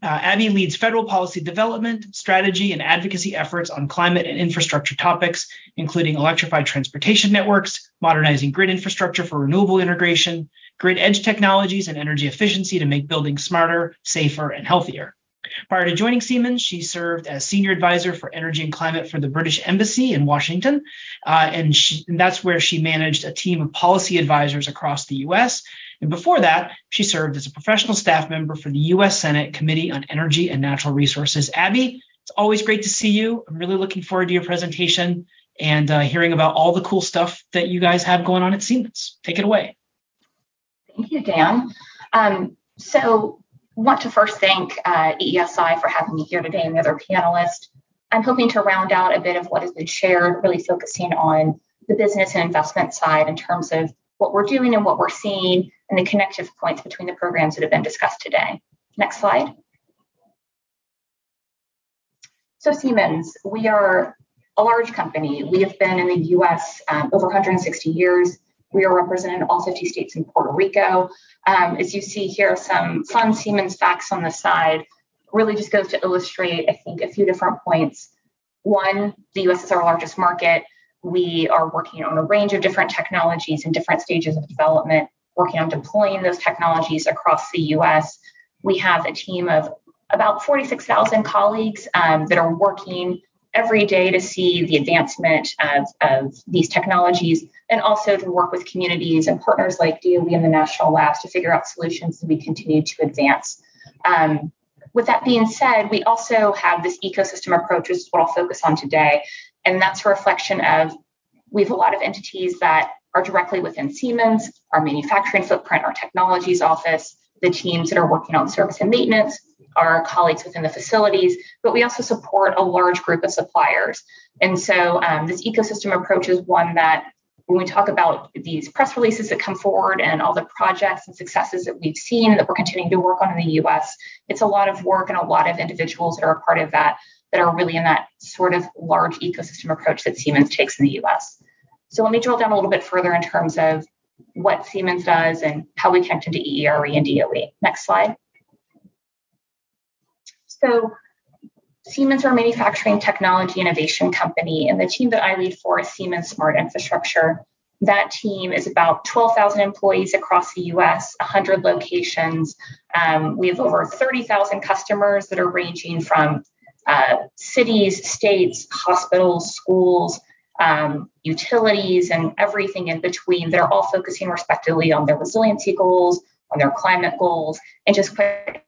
Uh, Abby leads federal policy development, strategy, and advocacy efforts on climate and infrastructure topics, including electrified transportation networks, modernizing grid infrastructure for renewable integration, grid edge technologies, and energy efficiency to make buildings smarter, safer, and healthier. Prior to joining Siemens, she served as senior advisor for energy and climate for the British Embassy in Washington, uh, and, she, and, that's where she managed a team of policy advisors across the U.S. And before that, she served as a professional staff member for the U.S. Senate Committee on Energy and Natural Resources. Abby, it's always great to see you. I'm really looking forward to your presentation and uh, hearing about all the cool stuff that you guys have going on at Siemens. Take it away. Thank you, Dan. Um, so want to first thank uh, EESI for having me here today and the other panelists. I'm hoping to round out a bit of what has been shared, really focusing on the business and investment side in terms of what we're doing and what we're seeing and the connective points between the programs that have been discussed today. Next slide. So Siemens, we are a large company. We have been in the US um, over 160 years. We are represented in all 50 states and Puerto Rico. Um, as you see here, some fun Siemens facts on the side really just goes to illustrate, I think, a few different points. One, the US is our largest market. We are working on a range of different technologies in different stages of development, working on deploying those technologies across the US. We have a team of about 46,000 colleagues um, that are working every day to see the advancement of, of these technologies and also to work with communities and partners like DOE and the national labs to figure out solutions that we continue to advance. Um, with that being said, we also have this ecosystem approach, which is what I'll focus on today. And that's a reflection of we have a lot of entities that are directly within Siemens, our manufacturing footprint, our technologies office, the teams that are working on service and maintenance, our colleagues within the facilities, but we also support a large group of suppliers. And so um, this ecosystem approach is one that when we talk about these press releases that come forward and all the projects and successes that we've seen that we're continuing to work on in the US, it's a lot of work and a lot of individuals that are a part of that that are really in that sort of large ecosystem approach that Siemens takes in the US. So let me drill down a little bit further in terms of what Siemens does and how we connect into EERE and DOE. Next slide. So Siemens are a manufacturing technology innovation company, and the team that I lead for is Siemens Smart Infrastructure. That team is about 12,000 employees across the US, 100 locations. Um, we have over 30,000 customers that are ranging from uh, cities, states, hospitals, schools, um, utilities, and everything in between. They're all focusing respectively on their resiliency goals, on their climate goals, and just quite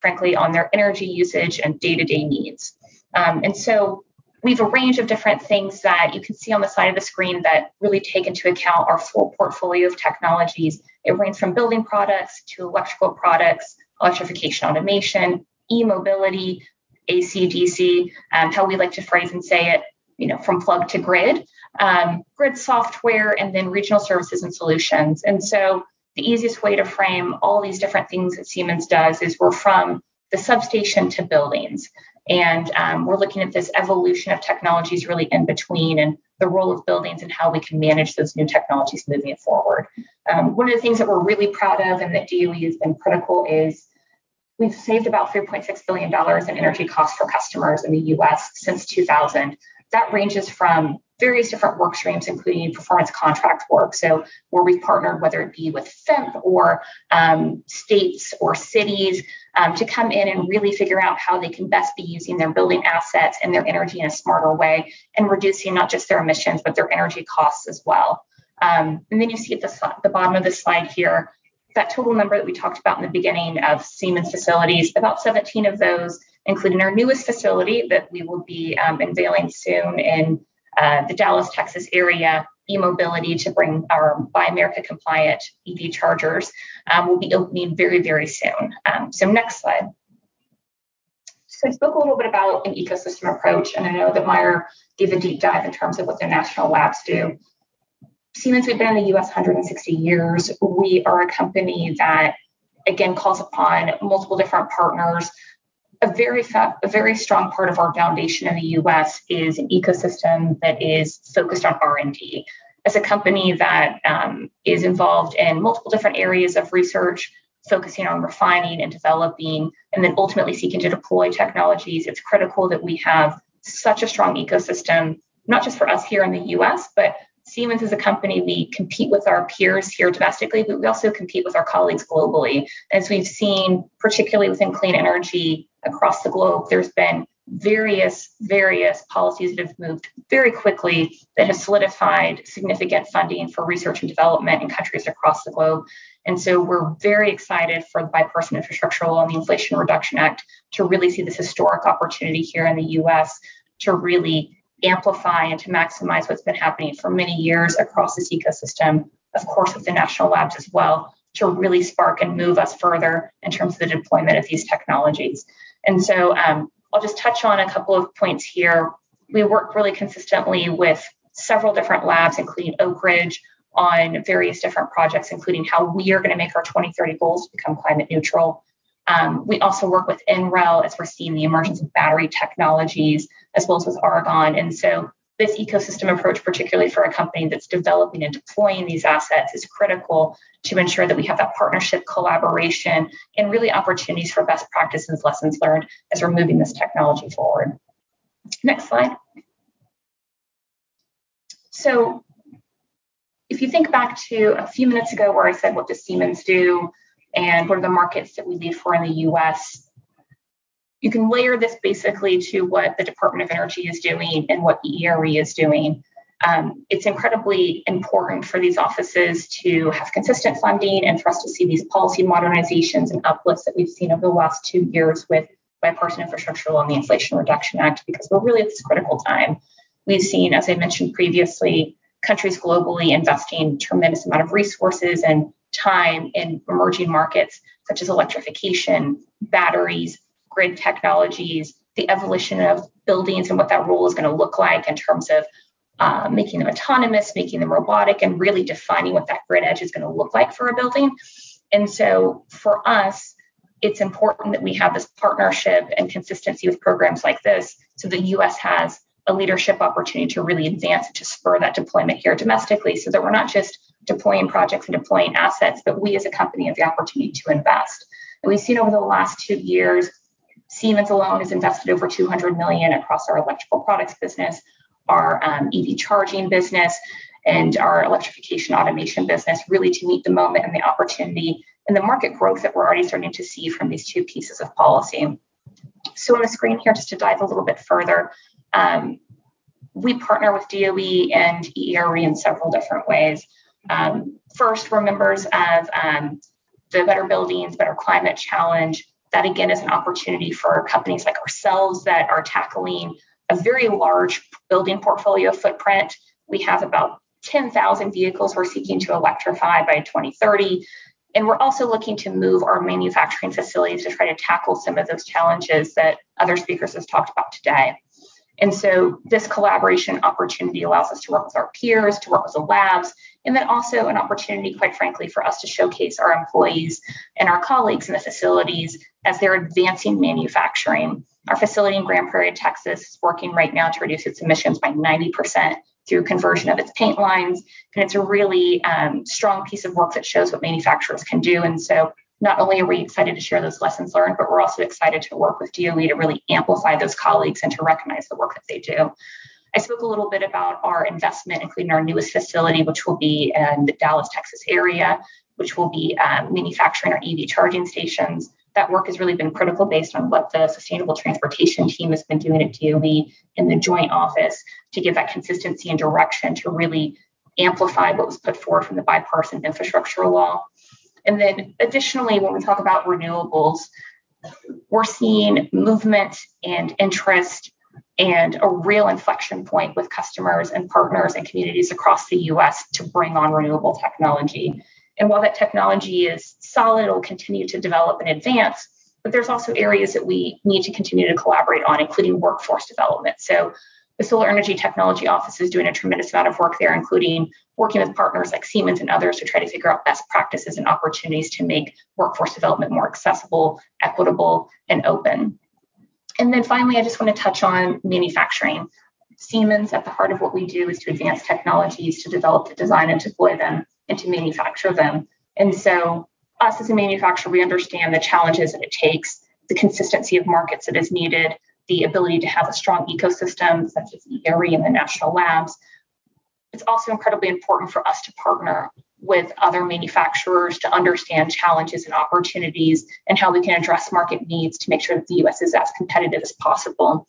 frankly, on their energy usage and day to day needs. Um, and so we have a range of different things that you can see on the side of the screen that really take into account our full portfolio of technologies. It ranges from building products to electrical products, electrification automation, e-mobility, AC, DC, um, how we like to phrase and say it, you know, from plug to grid, um, grid software, and then regional services and solutions. And so the easiest way to frame all these different things that Siemens does is we're from the substation to buildings. And um, we're looking at this evolution of technologies really in between and the role of buildings and how we can manage those new technologies moving forward. Um, one of the things that we're really proud of and that DOE has been critical is we've saved about $3.6 billion in energy costs for customers in the US since 2000. That ranges from various different work streams, including performance contract work. So, where we've partnered, whether it be with FEMP or um, states or cities, um, to come in and really figure out how they can best be using their building assets and their energy in a smarter way and reducing not just their emissions, but their energy costs as well. Um, and then you see at the, the bottom of the slide here that total number that we talked about in the beginning of Siemens facilities, about 17 of those, including our newest facility that we will be um, unveiling soon in uh, the Dallas, Texas area e-mobility to bring our Buy America compliant EV chargers um, will be opening very, very soon. Um, so next slide. So I spoke a little bit about an ecosystem approach, and I know that Meyer gave a deep dive in terms of what the national labs do. Siemens, we've been in the US 160 years. We are a company that, again, calls upon multiple different partners a very fa- a very strong part of our foundation in the U.S. is an ecosystem that is focused on R&D. as a company that um, is involved in multiple different areas of research, focusing on refining and developing, and then ultimately seeking to deploy technologies, it's critical that we have such a strong ecosystem, not just for us here in the US, but Siemens is a company we compete with our peers here domestically, but we also compete with our colleagues globally. As we've seen, particularly within clean energy across the globe, there's been various various policies that have moved very quickly that have solidified significant funding for research and development in countries across the globe and so we're very excited for the bipartisan infrastructure law and the inflation reduction act to really see this historic opportunity here in the us to really amplify and to maximize what's been happening for many years across this ecosystem, of course, with the national labs as well, to really spark and move us further in terms of the deployment of these technologies. And so um, I'll just touch on a couple of points here. We work really consistently with several different labs, including Oak Ridge, on various different projects, including how we are going to make our 2030 goals to become climate neutral. Um, we also work with NREL as we're seeing the emergence of battery technologies, as well as with Argonne. And so this ecosystem approach, particularly for a company that's developing and deploying these assets, is critical to ensure that we have that partnership, collaboration, and really opportunities for best practices, lessons learned as we're moving this technology forward. Next slide. So if you think back to a few minutes ago where I said, what does Siemens do? and what are the markets that we lead for in the US. You can layer this basically to what the Department of Energy is doing and what the ERE is doing. Um, it's incredibly important for these offices to have consistent funding and for us to see these policy modernizations and uplifts that we've seen over the last two years with bipartisan infrastructure law and the Inflation Reduction Act, because we're really at this critical time. We've seen, as I mentioned previously, countries globally investing tremendous amount of resources and time in emerging markets such as electrification, batteries, grid technologies, the evolution of buildings and what that role is going to look like in terms of uh, making them autonomous, making them robotic, and really defining what that grid edge is going to look like for a building. And so for us, it's important that we have this partnership and consistency with programs like this so the US has a leadership opportunity to really advance and to spur that deployment here domestically so that we're not just deploying projects and deploying assets, but we as a company have the opportunity to invest. And we've seen over the last two years, Siemens alone has invested over 200 million across our electrical products business, our um, EV charging business, and our electrification automation business, really to meet the moment and the opportunity and the market growth that we're already starting to see from these two pieces of policy. So on the screen here, just to dive a little bit further, um, we partner with DOE and ERE in several different ways. Um, first, we're members of um, the Better Buildings, Better Climate Challenge. That again is an opportunity for companies like ourselves that are tackling a very large building portfolio footprint. We have about 10,000 vehicles we're seeking to electrify by 2030. And we're also looking to move our manufacturing facilities to try to tackle some of those challenges that other speakers have talked about today. And so this collaboration opportunity allows us to work with our peers, to work with the labs, and then also an opportunity, quite frankly, for us to showcase our employees and our colleagues in the facilities as they're advancing manufacturing. Our facility in Grand Prairie, Texas is working right now to reduce its emissions by 90% through conversion of its paint lines. And it's a really um, strong piece of work that shows what manufacturers can do. And so not only are we excited to share those lessons learned, but we're also excited to work with DOE to really amplify those colleagues and to recognize the work that they do. I spoke a little bit about our investment, including our newest facility, which will be in the Dallas, Texas area, which will be um, manufacturing our EV charging stations. That work has really been critical based on what the sustainable transportation team has been doing at DOE in the joint office to give that consistency and direction to really amplify what was put forward from the bipartisan infrastructure law. And then additionally, when we talk about renewables, we're seeing movement and interest and a real inflection point with customers and partners and communities across the US to bring on renewable technology. And while that technology is solid, it will continue to develop and advance, but there's also areas that we need to continue to collaborate on, including workforce development. So the Solar Energy Technology Office is doing a tremendous amount of work there, including working with partners like Siemens and others to try to figure out best practices and opportunities to make workforce development more accessible, equitable, and open. And then finally, I just want to touch on manufacturing. Siemens, at the heart of what we do is to advance technologies, to develop, to design, and deploy them, and to manufacture them. And so, us as a manufacturer, we understand the challenges that it takes, the consistency of markets that is needed, the ability to have a strong ecosystem such as ERE and the national labs. It's also incredibly important for us to partner with other manufacturers to understand challenges and opportunities and how we can address market needs to make sure that the US is as competitive as possible.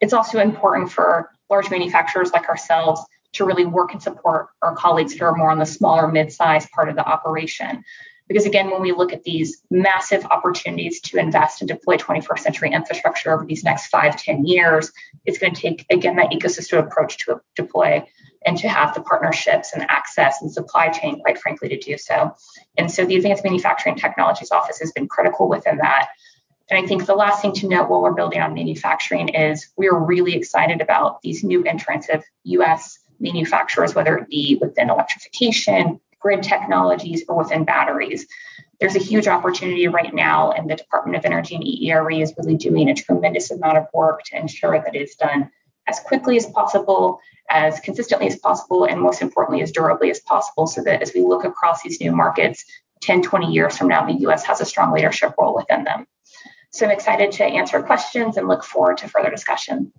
It's also important for large manufacturers like ourselves to really work and support our colleagues that are more on the smaller mid-sized part of the operation. Because again, when we look at these massive opportunities to invest and deploy 21st century infrastructure over these next five, 10 years, it's going to take, again, that ecosystem approach to deploy and to have the partnerships and access and supply chain, quite frankly, to do so. And so the Advanced Manufacturing Technologies Office has been critical within that. And I think the last thing to note while we're building on manufacturing is we are really excited about these new entrants of US manufacturers, whether it be within electrification, grid technologies, or within batteries. There's a huge opportunity right now, and the Department of Energy and EERE is really doing a tremendous amount of work to ensure that it's done as quickly as possible, as consistently as possible, and most importantly, as durably as possible, so that as we look across these new markets, 10, 20 years from now, the US has a strong leadership role within them. So I'm excited to answer questions and look forward to further discussion.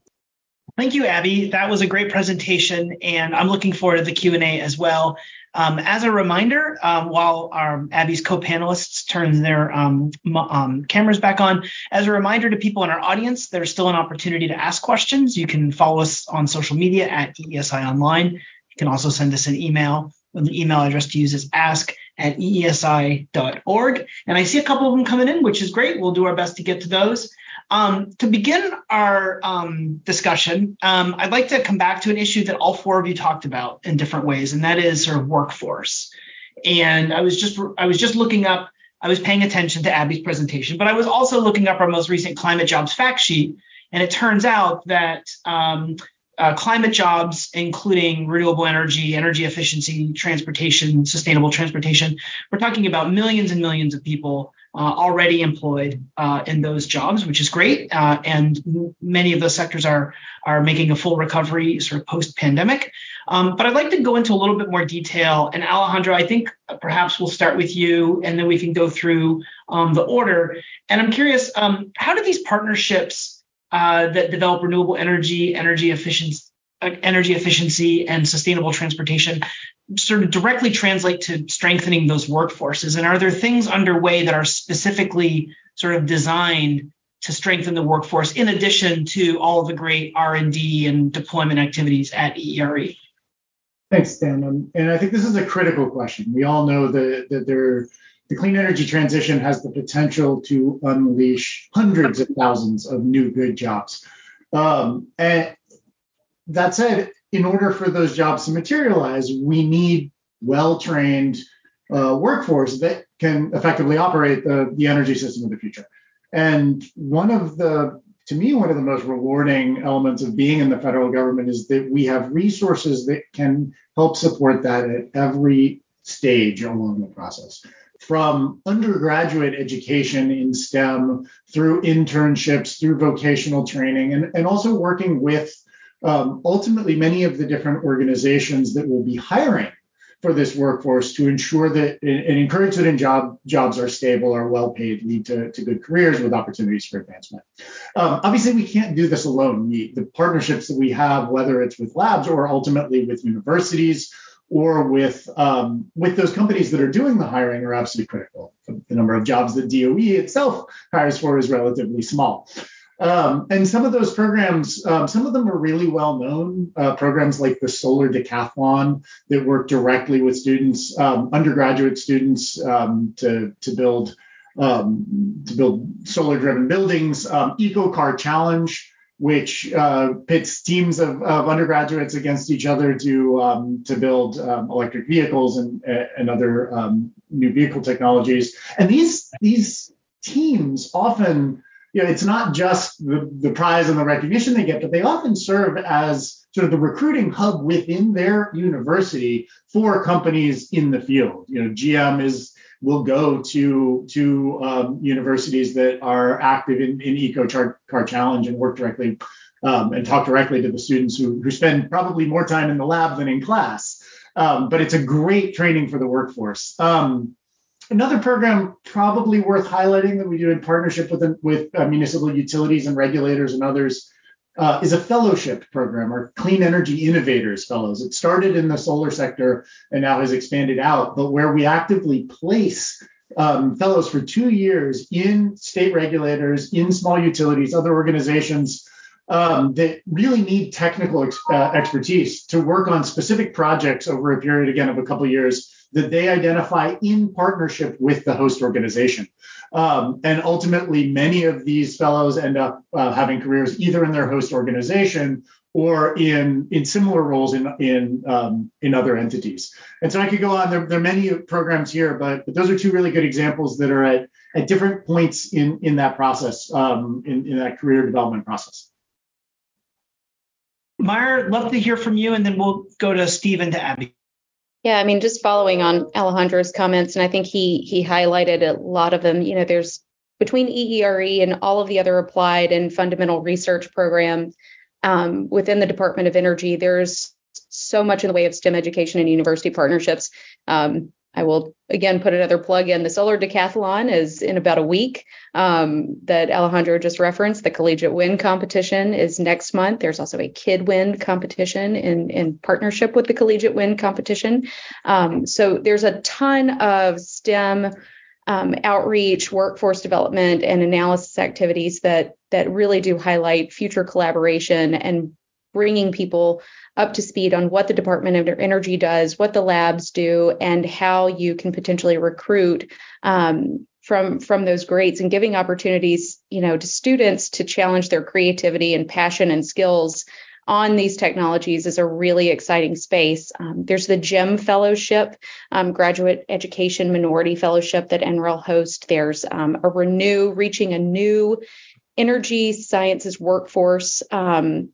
Thank you, Abby. That was a great presentation, and I'm looking forward to the Q&A as well. Um, as a reminder, um, while our Abby's co-panelists turn their um, um, cameras back on, as a reminder to people in our audience, there's still an opportunity to ask questions. You can follow us on social media at EESI Online. You can also send us an email. The email address to use is ask at eesi.org. And I see a couple of them coming in, which is great. We'll do our best to get to those. Um, to begin our um, discussion, um, I'd like to come back to an issue that all four of you talked about in different ways, and that is sort of workforce. And I was just I was just looking up. I was paying attention to Abby's presentation, but I was also looking up our most recent climate jobs fact sheet, and it turns out that um, uh, climate jobs, including renewable energy, energy efficiency, transportation, sustainable transportation, we're talking about millions and millions of people uh, already employed uh, in those jobs, which is great. Uh, and m- many of those sectors are are making a full recovery sort of post pandemic. Um, but I'd like to go into a little bit more detail. And Alejandro, I think perhaps we'll start with you, and then we can go through um, the order. And I'm curious, um, how do these partnerships uh, that develop renewable energy, energy efficiency, uh, energy efficiency and sustainable transportation sort of directly translate to strengthening those workforces? And are there things underway that are specifically sort of designed to strengthen the workforce in addition to all of the great R&D and deployment activities at EERE? Thanks, Dan. Um, and I think this is a critical question. We all know that, that there, the clean energy transition has the potential to unleash hundreds of thousands of new good jobs. Um, and that said, in order for those jobs to materialize, we need well-trained uh, workforce that can effectively operate the, the energy system of the future. And one of the, to me, one of the most rewarding elements of being in the federal government is that we have resources that can help support that at every stage along the process. From undergraduate education in STEM through internships, through vocational training, and, and also working with um, ultimately many of the different organizations that will be hiring for this workforce to ensure that and encourage that in job jobs are stable, are well paid, lead to, to good careers with opportunities for advancement. Um, obviously, we can't do this alone. We, the partnerships that we have, whether it's with labs or ultimately with universities or with um, with those companies that are doing the hiring, are absolutely critical. The number of jobs that DOE itself hires for is relatively small. Um, and some of those programs, um, some of them are really well known. Uh, programs like the Solar Decathlon that work directly with students, um, undergraduate students, um, to to build um, to build solar driven buildings. Um, EcoCAR Challenge, which uh, pits teams of, of, undergraduates against each other to to build electric vehicles and and other new vehicle technologies. And these these teams often you know, it's not just the, the prize and the recognition they get, but they often serve as sort of the recruiting hub within their university for companies in the field. You know, GM is will go to to um, universities that are active in, in EcoCAR Challenge and work directly um, and talk directly to the students who, who spend probably more time in the lab than in class. Um, but it's a great training for the workforce. Um, another program probably worth highlighting that we do in partnership with with uh, municipal utilities and regulators and others uh, is a fellowship program, or Clean Energy Innovators Fellows. It started in the solar sector and now has expanded out, but where we actively place um, fellows for two years in state regulators, in small utilities, other organizations um, that really need technical ex- uh, expertise to work on specific projects over a period, again, of a couple years that they identify in partnership with the host organization. Um, and ultimately, many of these fellows end up uh, having careers either in their host organization or in in similar roles in in um, in other entities. And so I could go on. There, there are many programs here, but, but, those are two really good examples that are at at different points in in that process, um, in, in that career development process. Meyer, love to hear from you, and then we'll go to Stephen to Abby. Yeah, I mean, just following on Alejandro's comments, and I think he he highlighted a lot of them. You know, there's between EERE and all of the other applied and fundamental research programs um, within the Department of Energy, there's so much in the way of STEM education and university partnerships. Um, I will again put another plug in. The Solar Decathlon is in about a week um, that Alejandro just referenced. The Collegiate Wind Competition is next month. There's also a KidWind competition in, in partnership with the Collegiate Wind Competition. Um, so there's a ton of STEM um, outreach, workforce development, and analysis activities that that really do highlight future collaboration and bringing people up to speed on what the Department of Energy does, what the labs do, and how you can potentially recruit um, from from those grades and giving opportunities, you know, to students to challenge their creativity and passion and skills on these technologies is a really exciting space. Um, there's the GEM Fellowship, um, Graduate Education Minority Fellowship that NREL hosts. There's um, a Renew, reaching a new energy sciences workforce um,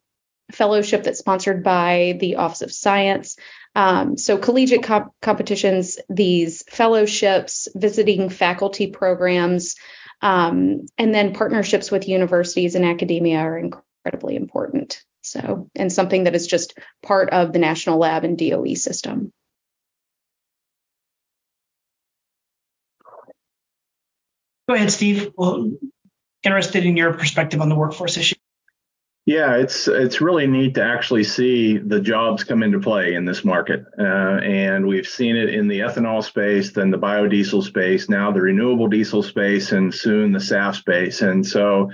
fellowship that's sponsored by the Office of Science. Um, so collegiate comp- competitions, these fellowships, visiting faculty programs, um, and then partnerships with universities and academia are incredibly important. So, and something that is just part of the national lab and DOE system. Go ahead, Steve. Well, interested in your perspective on the workforce issue. Yeah, it's it's really neat to actually see the jobs come into play in this market, uh, and we've seen it in the ethanol space, then the biodiesel space, now the renewable diesel space, and soon the SAF space. And so,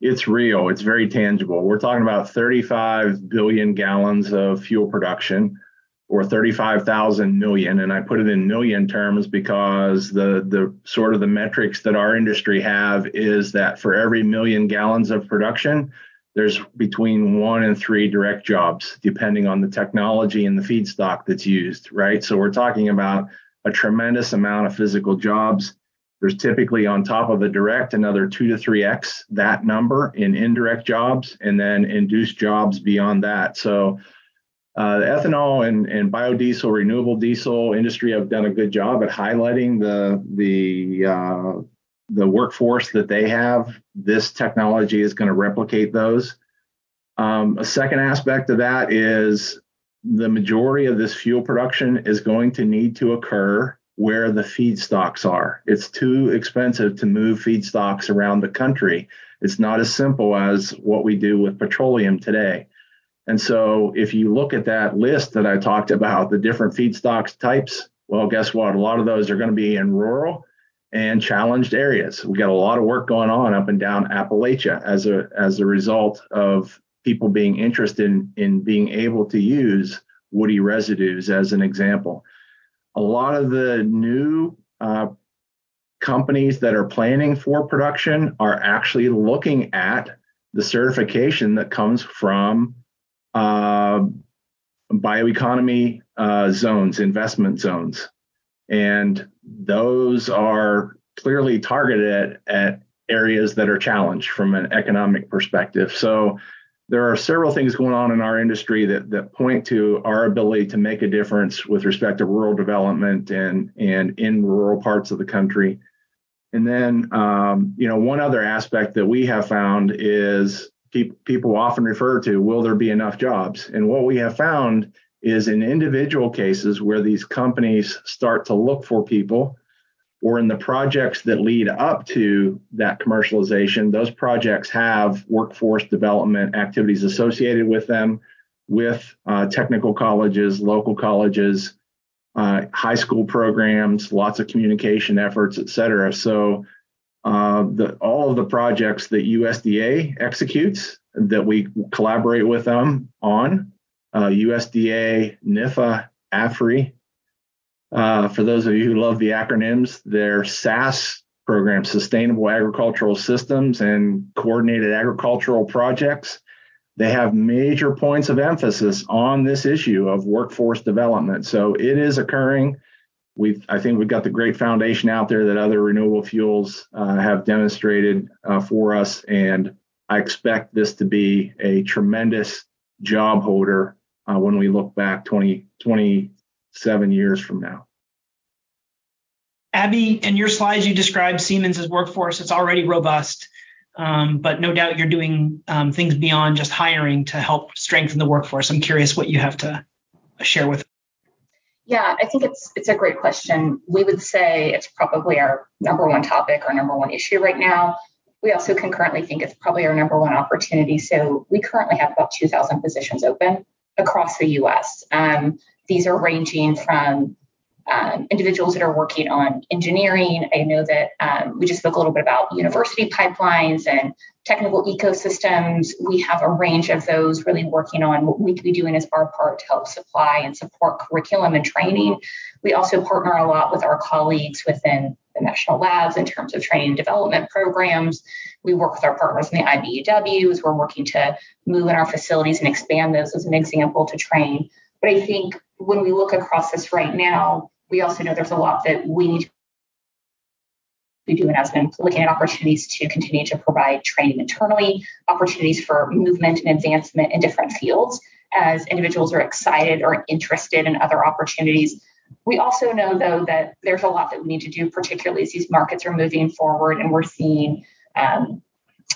it's real. It's very tangible. We're talking about 35 billion gallons of fuel production, or 35,000 million, and I put it in million terms because the the sort of the metrics that our industry have is that for every million gallons of production there's between one and three direct jobs, depending on the technology and the feedstock that's used, right? So we're talking about a tremendous amount of physical jobs. There's typically on top of the direct another two to three X that number in indirect jobs and then induced jobs beyond that. So uh, the ethanol and, and biodiesel, renewable diesel industry have done a good job at highlighting the the uh, the workforce that they have, this technology is going to replicate those. Um, a second aspect of that is the majority of this fuel production is going to need to occur where the feedstocks are. It's too expensive to move feedstocks around the country. It's not as simple as what we do with petroleum today. And so if you look at that list that I talked about, the different feedstocks types, well, guess what? A lot of those are going to be in rural and challenged areas. We got a lot of work going on up and down Appalachia as a as a result of people being interested in, in being able to use woody residues as an example. A lot of the new uh, companies that are planning for production are actually looking at the certification that comes from uh, bioeconomy uh, zones, investment zones. And those are clearly targeted at, areas that are challenged from an economic perspective. So there are several things going on in our industry that, that point to our ability to make a difference with respect to rural development and, and in rural parts of the country. And then, um, you know, one other aspect that we have found is pe- people often refer to will there be enough jobs? And what we have found is in individual cases where these companies start to look for people or in the projects that lead up to that commercialization, those projects have workforce development activities associated with them with uh, technical colleges, local colleges, uh, high school programs, lots of communication efforts, et cetera. So uh, the, all of the projects that USDA executes that we collaborate with them on, USDA, uh, NIFA, AFRI, uh, for those of you who love the acronyms, they're SAS programs, Sustainable Agricultural Systems and Coordinated Agricultural Projects. They have major points of emphasis on this issue of workforce development. So it is occurring. we I think we've got the great foundation out there that other renewable fuels uh, have demonstrated uh, for us. And I expect this to be a tremendous job holder uh, when we look back 20, 20 seven years from now. Abby, in your slides, you described Siemens' workforce. It's already robust, um, but no doubt you're doing um, things beyond just hiring to help strengthen the workforce. I'm curious what you have to share with. Us. Yeah, I think it's it's a great question. We would say it's probably our number one topic, our number one issue right now. We also concurrently think it's probably our number one opportunity. So we currently have about 2,000 positions open across the U.S. Um, these are ranging from um, individuals that are working on engineering. I know that um, we just spoke a little bit about university pipelines and technical ecosystems. We have a range of those really working on what we could be doing as our part to help supply and support curriculum and training. We also partner a lot with our colleagues within the national labs in terms of training and development programs. We work with our partners in the IBEWs. We're working to move in our facilities and expand those as an example to train. But I think when we look across this right now, we also know there's a lot that we need to be doing as been looking at opportunities to continue to provide training internally, opportunities for movement and advancement in different fields as individuals are excited or interested in other opportunities. We also know, though, that there's a lot that we need to do, particularly as these markets are moving forward and we're seeing um,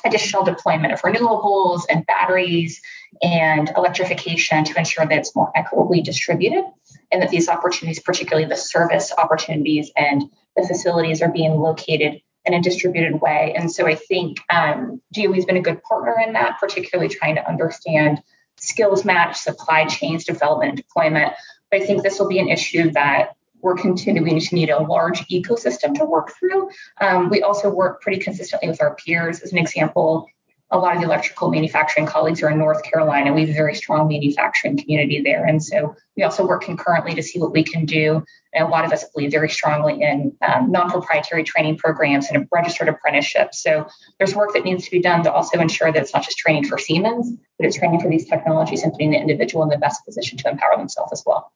additional deployment of renewables and batteries and electrification to ensure that it's more equitably distributed and that these opportunities, particularly the service opportunities and the facilities, are being located in a distributed way. And so I think um, DOE has been a good partner in that, particularly trying to understand skills match, supply chains, development, and deployment. I think this will be an issue that we're continuing to need a large ecosystem to work through. Um, we also work pretty consistently with our peers. As an example, a lot of the electrical manufacturing colleagues are in North Carolina. We have a very strong manufacturing community there. And so we also work concurrently to see what we can do. And a lot of us believe very strongly in um, non proprietary training programs and registered apprenticeships. So there's work that needs to be done to also ensure that it's not just training for Siemens, but it's training for these technologies and putting the individual in the best position to empower themselves as well.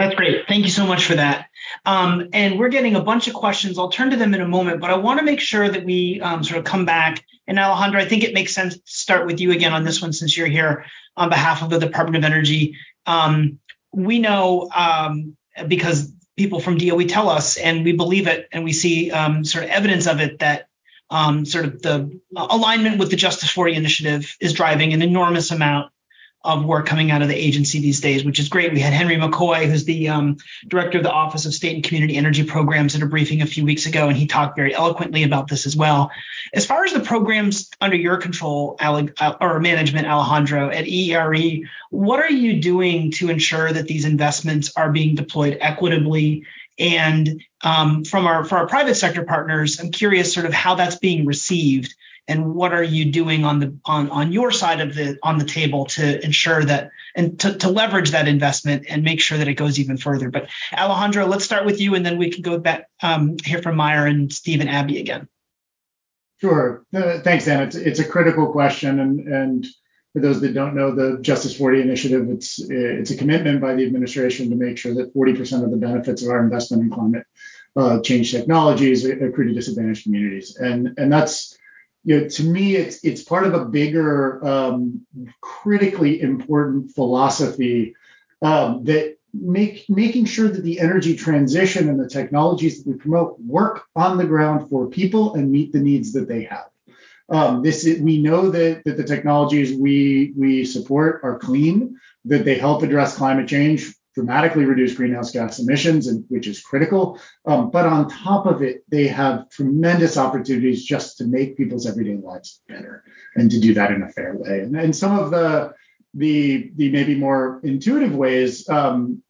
That's great. Thank you so much for that. Um, and we're getting a bunch of questions. I'll turn to them in a moment, but I want to make sure that we um, sort of come back. And Alejandro, I think it makes sense to start with you again on this one since you're here on behalf of the Department of Energy. Um, we know um, because people from DOE tell us, and we believe it, and we see um, sort of evidence of it that um, sort of the alignment with the Justice40 initiative is driving an enormous amount of work coming out of the agency these days, which is great. We had Henry McKoy, who's the um, director of the Office of State and Community Energy Programs, at a briefing a few weeks ago, and he talked very eloquently about this as well. As far as the programs under your control uh, or management, Alejandro, at EERE, what are you doing to ensure that these investments are being deployed equitably? And um, from our for our private sector partners, I'm curious sort of how that's being received and what are you doing on the on on your side of the on the table to ensure that and to, to leverage that investment and make sure that it goes even further. But alejandro let's start with you and then we can go back um, hear from meyer and steve and abby again. Sure. Uh, thanks dan. It's, it's a critical question and and for those that don't know the Justice40 initiative it's it's a commitment by the administration to make sure that 40% of the benefits of our investment in climate uh, change technologies accrue to disadvantaged communities. And and that's you know, to me, it's it's part of a bigger, um, critically important philosophy um, that make making sure that the energy transition and the technologies that we promote work on the ground for people and meet the needs that they have. Um, this is, we know that, that the technologies we we support are clean, that they help address climate change, dramatically reduce greenhouse gas emissions, and which is critical. Um, but on top of it, they have tremendous opportunities just to make people's everyday lives better and to do that in a fair way. And, and some of the the the maybe more intuitive ways um,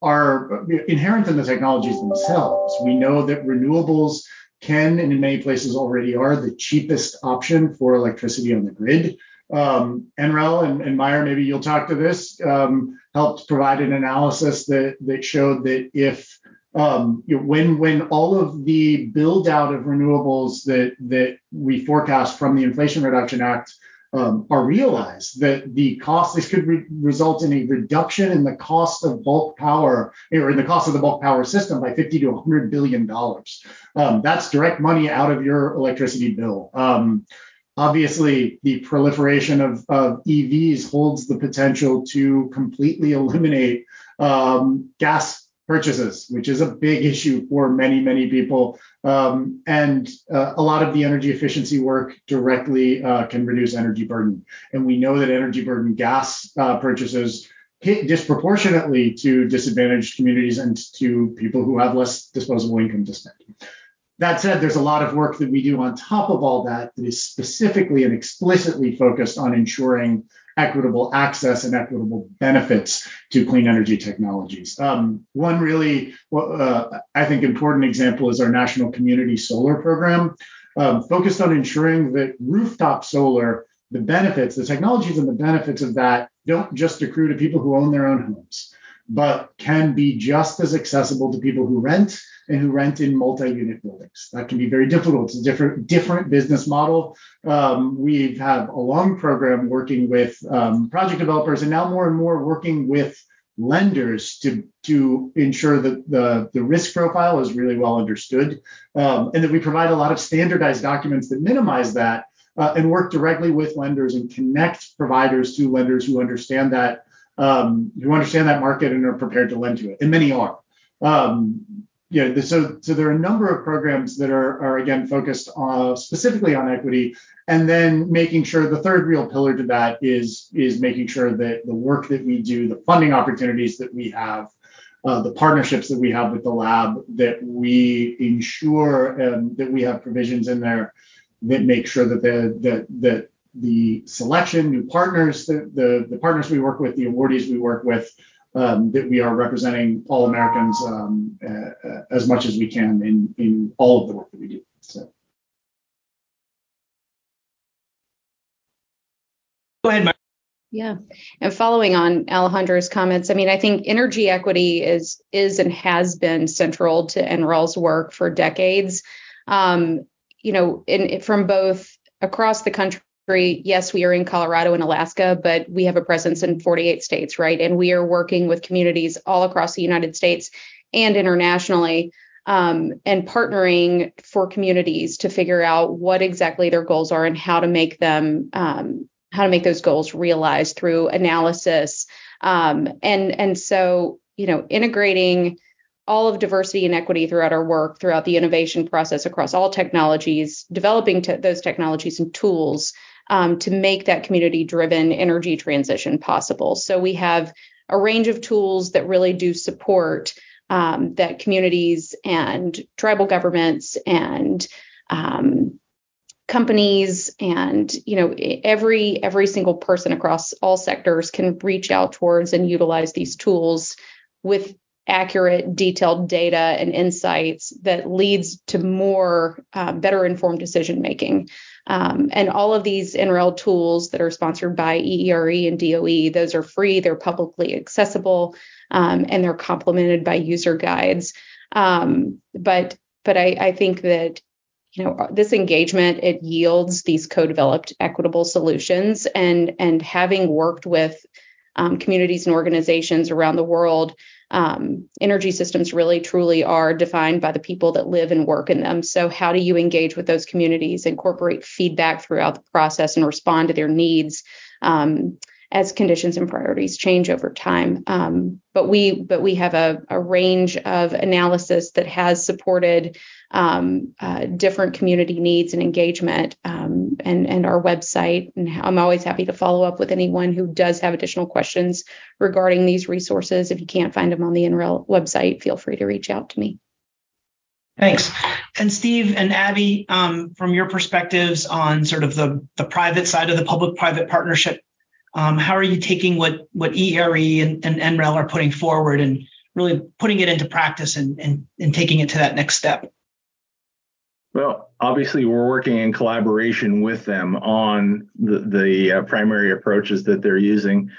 are inherent in the technologies themselves. We know that renewables can, and in many places already are, the cheapest option for electricity on the grid. Um, NREL and, and Meyer, maybe you'll talk to this, um, helped provide an analysis that, that showed that if um, you know, when when all of the build out of renewables that that we forecast from the Inflation Reduction Act um, are realized that the cost this could re- result in a reduction in the cost of bulk power or in the cost of the bulk power system by 50 to 100 billion dollars. Um, that's direct money out of your electricity bill. Obviously, the proliferation of, of, EVs holds the potential to completely eliminate um, gas purchases, which is a big issue for many, many people. Um, and uh, a lot of the energy efficiency work directly uh, can reduce energy burden. And we know that energy burden gas uh, purchases hit disproportionately to disadvantaged communities and to people who have less disposable income to spend. That said, there's a lot of work that we do on top of all that that is specifically and explicitly focused on ensuring equitable access and equitable benefits to clean energy technologies. Um, one really, uh, I think, important example is our National Community Solar Program, um, focused on ensuring that rooftop solar, the benefits, the technologies and the benefits of that don't just accrue to people who own their own homes, but can be just as accessible to people who rent and who rent in multi-unit buildings. That can be very difficult. It's a different different business model. Um, we have a long program working with um, project developers, and now more and more working with lenders to to ensure that the the risk profile is really well understood, um, and that we provide a lot of standardized documents that minimize that. Uh, and work directly with lenders and connect providers to lenders who understand that um, who understand that market and are prepared to lend to it, and many are. Um, yeah, so so there are a number of programs that are, are again focused uh, specifically on equity, and then making sure the third real pillar to that is is making sure that the work that we do, the funding opportunities that we have, uh, the partnerships that we have with the lab, that we ensure um, that we have provisions in there that make sure that the that that the selection, new partners, the, the the partners we work with, the awardees we work with um, that we are representing all Americans um, uh, uh, as much as we can in, in all of the work that we do. So. Go ahead, Mike. Yeah, and following on Alejandro's comments, I mean, I think energy equity is is and has been central to NREL's work for decades. Um, you know, in, from both across the country yes, we are in Colorado and Alaska, but we have a presence in 48 states, right? And we are working with communities all across the United States and internationally um, and partnering for communities to figure out what exactly their goals are and how to make them um, how to make those goals realized through analysis um, and and so you know integrating all of diversity and equity throughout our work throughout the innovation process across all technologies developing te- those technologies and tools um, to make that community driven energy transition possible. So we have a range of tools that really do support um, that communities and tribal governments and um, companies and you know every every single person across all sectors can reach out towards and utilize these tools with accurate detailed data and insights that leads to more uh, better informed decision making um, and all of these NREL tools that are sponsored by EERE and DOE, those are free, they're publicly accessible, um, and they're complemented by user guides. Um, but but I, I think that you know this engagement it yields these co-developed equitable solutions and and having worked with um, communities and organizations around the world um, energy systems really truly are defined by the people that live and work in them. So, how do you engage with those communities, incorporate feedback throughout the process, and respond to their needs? Um, as conditions and priorities change over time. Um, but we but we have a, a range of analysis that has supported um, uh, different community needs and engagement um, and and our website. And I'm always happy to follow up with anyone who does have additional questions regarding these resources. If you can't find them on the NREL website, feel free to reach out to me. Thanks. And Steve and Abby, um, from your perspectives on sort of the, the private side of the public-private partnership, um, how are you taking what what EERE and, and NREL are putting forward and really putting it into practice and, and, and taking it to that next step? Well, obviously, we're working in collaboration with them on the, the uh, primary approaches that they're using.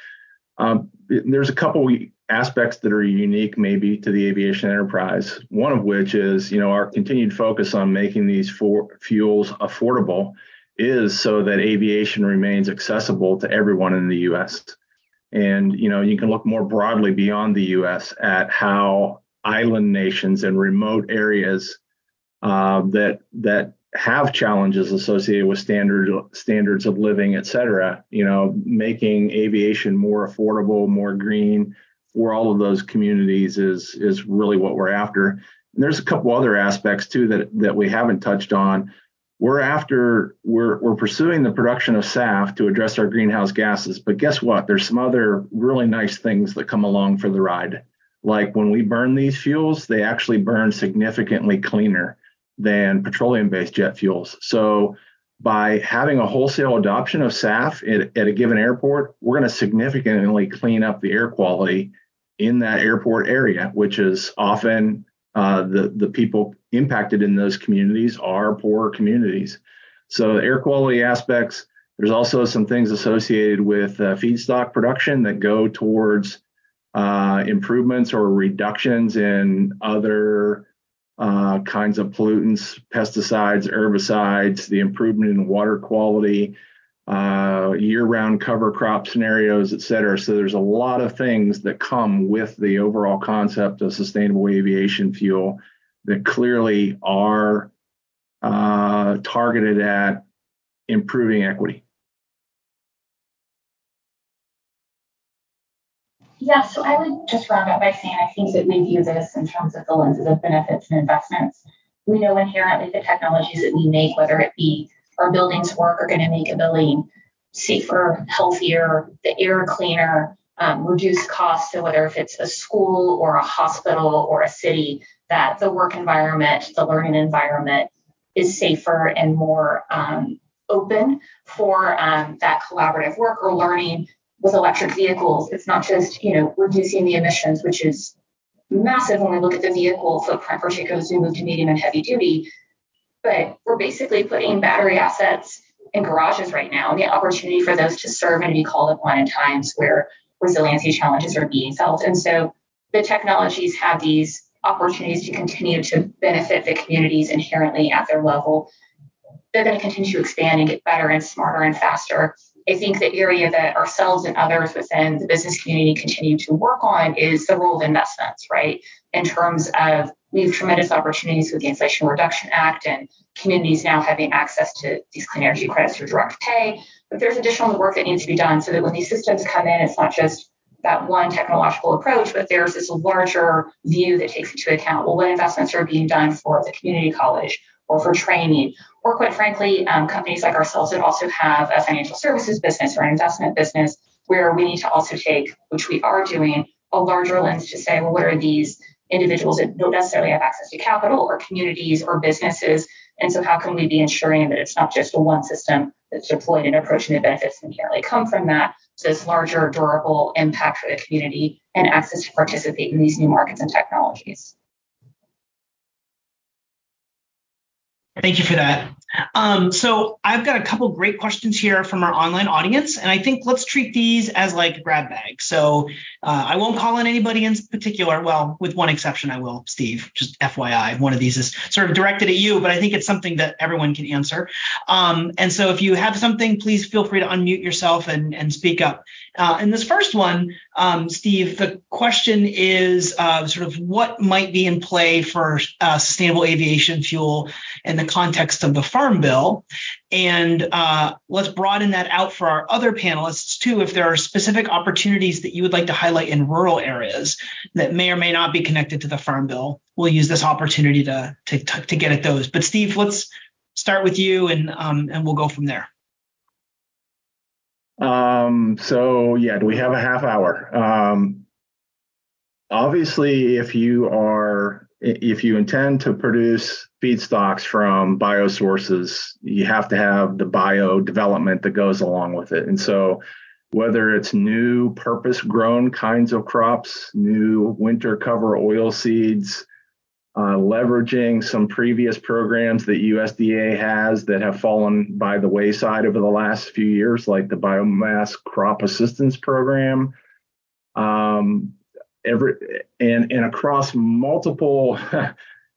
Um, there's a couple aspects that are unique maybe to the aviation enterprise. One of which is, you know, our continued focus on making these fuels affordable is so that aviation remains accessible to everyone in the U.S. And you know, you can look more broadly beyond the U.S. at how island nations and remote areas uh, that that have challenges associated with standard standards of living, et cetera. You know, making aviation more affordable, more green for all of those communities is is really what we're after. And there's a couple other aspects too that that we haven't touched on. We're after we're we're pursuing the production of SAF to address our greenhouse gases, but guess what? There's some other really nice things that come along for the ride. Like when we burn these fuels, they actually burn significantly cleaner than petroleum based jet fuels. So by having a wholesale adoption of SAF at, at a given airport, we're going to significantly clean up the air quality in that airport area, which is often uh, the the people impacted in those communities are poorer communities. So air quality aspects. There's also some things associated with uh, feedstock production that go towards uh, improvements or reductions in other uh, kinds of pollutants, pesticides, herbicides, the improvement in water quality, uh, year-round cover crop scenarios, et cetera. So there's a lot of things that come with the overall concept of sustainable aviation fuel that clearly are uh, targeted at improving equity. Yeah, so I would just round up by saying I think that we view this in terms of the lenses of benefits and investments. We know inherently the technologies that we make, whether it be our buildings work, are going to make a building safer, healthier, the air cleaner, um, reduce costs. So whether if it's a school or a hospital or a city, that the work environment, the learning environment is safer and more um, open for um, that collaborative work or learning with electric vehicles, it's not just, you know, reducing the emissions, which is massive when we look at the vehicle footprint, particularly as we move to medium and heavy duty. But we're basically putting battery assets in garages right now, and the opportunity for those to serve and be called upon in times where resiliency challenges are being felt. And so the technologies have these opportunities to continue to benefit the communities inherently at their level. They're going to continue to expand and get better and smarter and faster. I think the area that ourselves and others within the business community continue to work on is the role of investments, right? In terms of we have tremendous opportunities with the Inflation Reduction Act and communities now having access to these clean energy credits through direct pay. But there's additional work that needs to be done so that when these systems come in, it's not just that one technological approach, but there's this larger view that takes into account well, what investments are being done for the community college or for training or quite frankly, um, companies like ourselves that also have a financial services business or an investment business where we need to also take, which we are doing, a larger lens to say, well, what are these individuals that don't necessarily have access to capital or communities or businesses? And so how can we be ensuring that it's not just a one system that's deployed and approaching the benefits that inherently come from that, so this larger durable impact for the community and access to participate in these new markets and technologies. Thank you for that. Um, so I've got a couple great questions here from our online audience, and I think let's treat these as like grab bags. So uh, I won't call on anybody in particular. Well, with one exception, I will, Steve. Just FYI, one of these is sort of directed at you, but I think it's something that everyone can answer. Um, and so if you have something, please feel free to unmute yourself and, and speak up. Uh, in this first one, um, Steve, the question is uh, sort of what might be in play for uh, sustainable aviation fuel in the context of the Farm Bill. And uh, let's broaden that out for our other panelists too. If there are specific opportunities that you would like to highlight in rural areas that may or may not be connected to the Farm Bill, we'll use this opportunity to to, to get at those. But Steve, let's start with you, and um, and we'll go from there. Um, so yeah, do we have a half hour? Um, obviously, if you are if you intend to produce feedstocks from biosources, you have to have the bio development that goes along with it. And so, whether it's new purpose grown kinds of crops, new winter cover oil seeds, uh, leveraging some previous programs that USDA has that have fallen by the wayside over the last few years, like the Biomass Crop Assistance Program. Um, every and and across multiple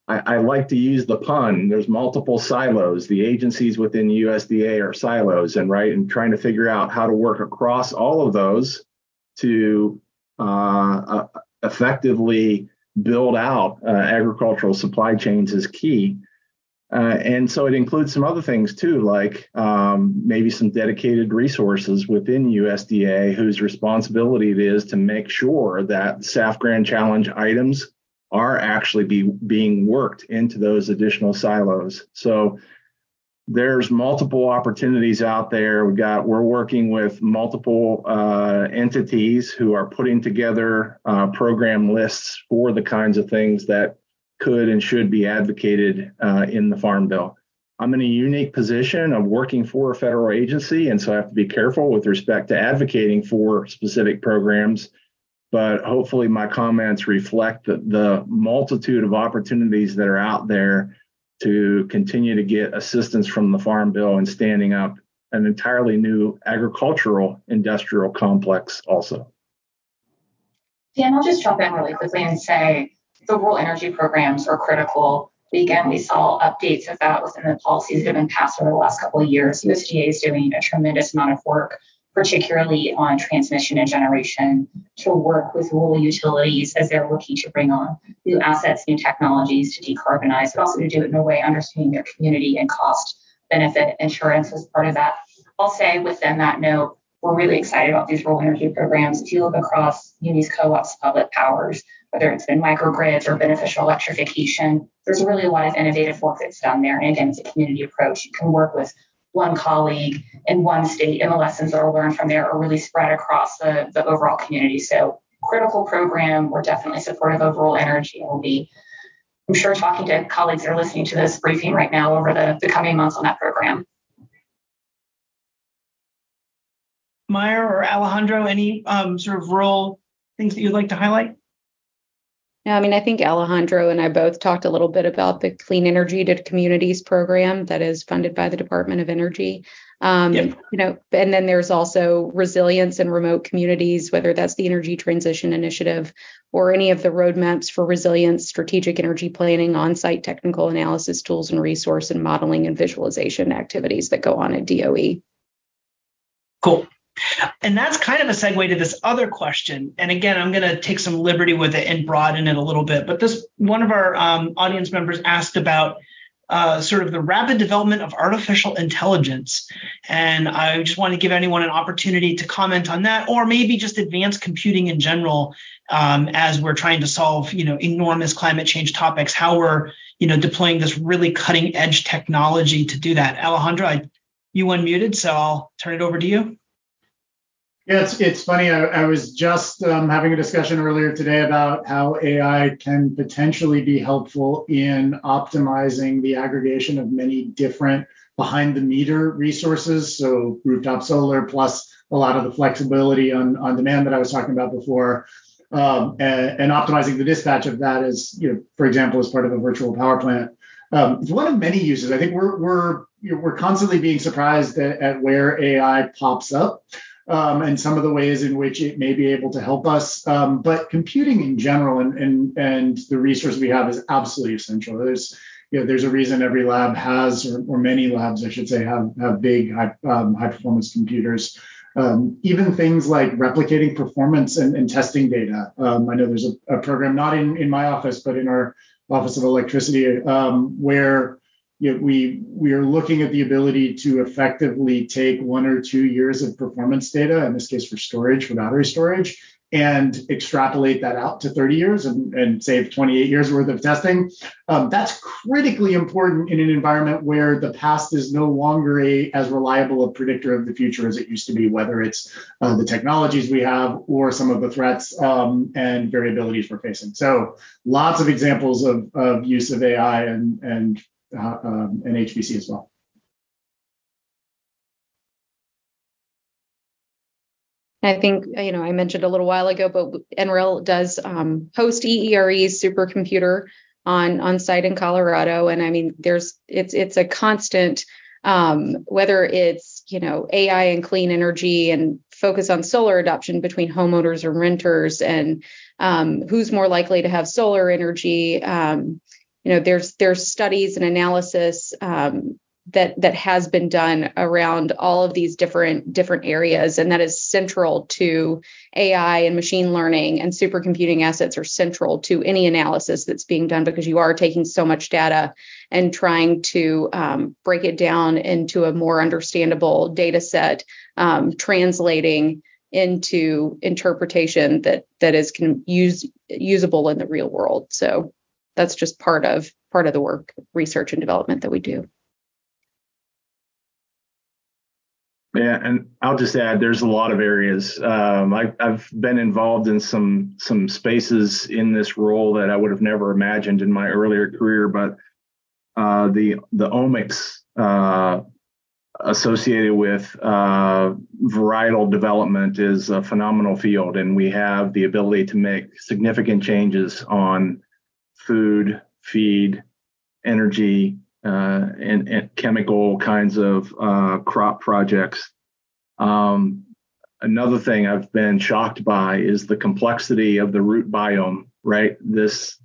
I, I, like to use the pun there's multiple silos. The agencies within usda are silos and right and trying to figure out how to work across all of those to uh, uh, effectively build out uh, agricultural supply chains is key uh, and so it includes some other things too, like um, maybe some dedicated resources within USDA whose responsibility it is to make sure that SAF Grand Challenge items are actually be, being worked into those additional silos. So there's multiple opportunities out there. We got we're working with multiple uh, entities who are putting together uh, program lists for the kinds of things that could and should be advocated uh, in the Farm Bill. I'm in a unique position of working for a federal agency, and so I have to be careful with respect to advocating for specific programs. But hopefully, my comments reflect the, the multitude of opportunities that are out there to continue to get assistance from the Farm Bill and standing up an entirely new agricultural industrial complex, also. Dan, I'll just jump in really quickly and say the rural energy programs are critical. Again, we saw updates of that within the policies that have been passed over the last couple of years. USDA is doing a tremendous amount of work, particularly on transmission and generation, to work with rural utilities as they're looking to bring on new assets, new technologies to decarbonize, but also to do it in a way understanding their community and cost benefit insurance as part of that. I'll say within that note, we're really excited about these rural energy programs. If you look across munis co-ops, public powers, whether it's been microgrids or beneficial electrification, there's really a lot of innovative work that's done there. And again, it's a community approach. You can work with one colleague in one state, and the lessons that are learned from there are really spread across the, the overall community. So, critical program. We're definitely supportive of rural energy. We'll be, I'm sure, talking to colleagues that are listening to this briefing right now over the, the coming months on that program. Maya or Alejandro, any um, sort of rural things that you'd like to highlight? No, I mean, I think Alejandro and I both talked a little bit about the Clean Energy to Communities program that is funded by the Department of Energy. Um, yep. You know, and then there's also resilience in remote communities, whether that's the Energy Transition Initiative or any of the roadmaps for resilience, strategic energy planning, on-site technical analysis tools and resource and modeling and visualization activities that go on at DOE. Cool. And that's kind of a segue to this other question. And again, I'm going to take some liberty with it and broaden it a little bit. But this one of our um, audience members asked about uh, sort of the rapid development of artificial intelligence. And I just want to give anyone an opportunity to comment on that, or maybe just advanced computing in general, um, as we're trying to solve, you know, enormous climate change topics. How we're, you know, deploying this really cutting edge technology to do that. Alejandro, I, you unmuted, so I'll turn it over to you. Yeah, it's, it's funny. I, I was just um, having a discussion earlier today about how AI can potentially be helpful in optimizing the aggregation of many different behind the meter resources. So rooftop solar plus a lot of the flexibility on, on demand that I was talking about before. Um, and, and, optimizing the dispatch of that is, you know, for example, as part of a virtual power plant. Um, it's one of many uses. I think we're we're we're constantly being surprised at, at where AI pops up um, and some of the ways in which it may be able to help us. Um, but computing in general and, and, and the resource we have is absolutely essential. There's you know, there's a reason every lab has, or, or many labs, I should say, have have big high, um, high performance computers. Um, even things like replicating performance and, and testing data. Um, I know there's a, a, program not in, in my office, but in our Office of Electricity, um, where you know, we we are looking at the ability to effectively take one or two years of performance data, in this case for storage, for battery storage, and extrapolate that out to 30 years and, save 28 years worth of testing. Um, that's critically important in an environment where the past is no longer a as reliable a predictor of the future as it used to be, whether it's uh, the technologies we have or some of the threats um, and variabilities we're facing. So lots of examples of, of use of AI and, and, uh, um, and HPC as well. I think, you know, I mentioned a little while ago, but NREL does um, host EERE's supercomputer on on site in Colorado, and I mean, there's it's it's a constant um, whether it's you know AI and clean energy and focus on solar adoption between homeowners and renters, and um, who's more likely to have solar energy. Um, you know, there's there's studies and analysis um, that that has been done around all of these different different areas and that is central to AI and machine learning and supercomputing assets are central to any analysis that's being done because you are taking so much data and trying to um, break it down into a more understandable data set um, translating into interpretation that that is can use usable in the real world. So that's just part of part of the work research and development that we do Yeah, and I'll just add, there's a lot of areas. Um, I, have been involved in some some spaces in this role that I would have never imagined in my earlier career, but uh, the the omics uh, associated with uh, varietal development is a phenomenal field, and we have the ability to make significant changes on food, feed, energy, uh, and, and, chemical kinds of uh, crop projects. Um, another thing I've been shocked by is the complexity of the root biome. Right, this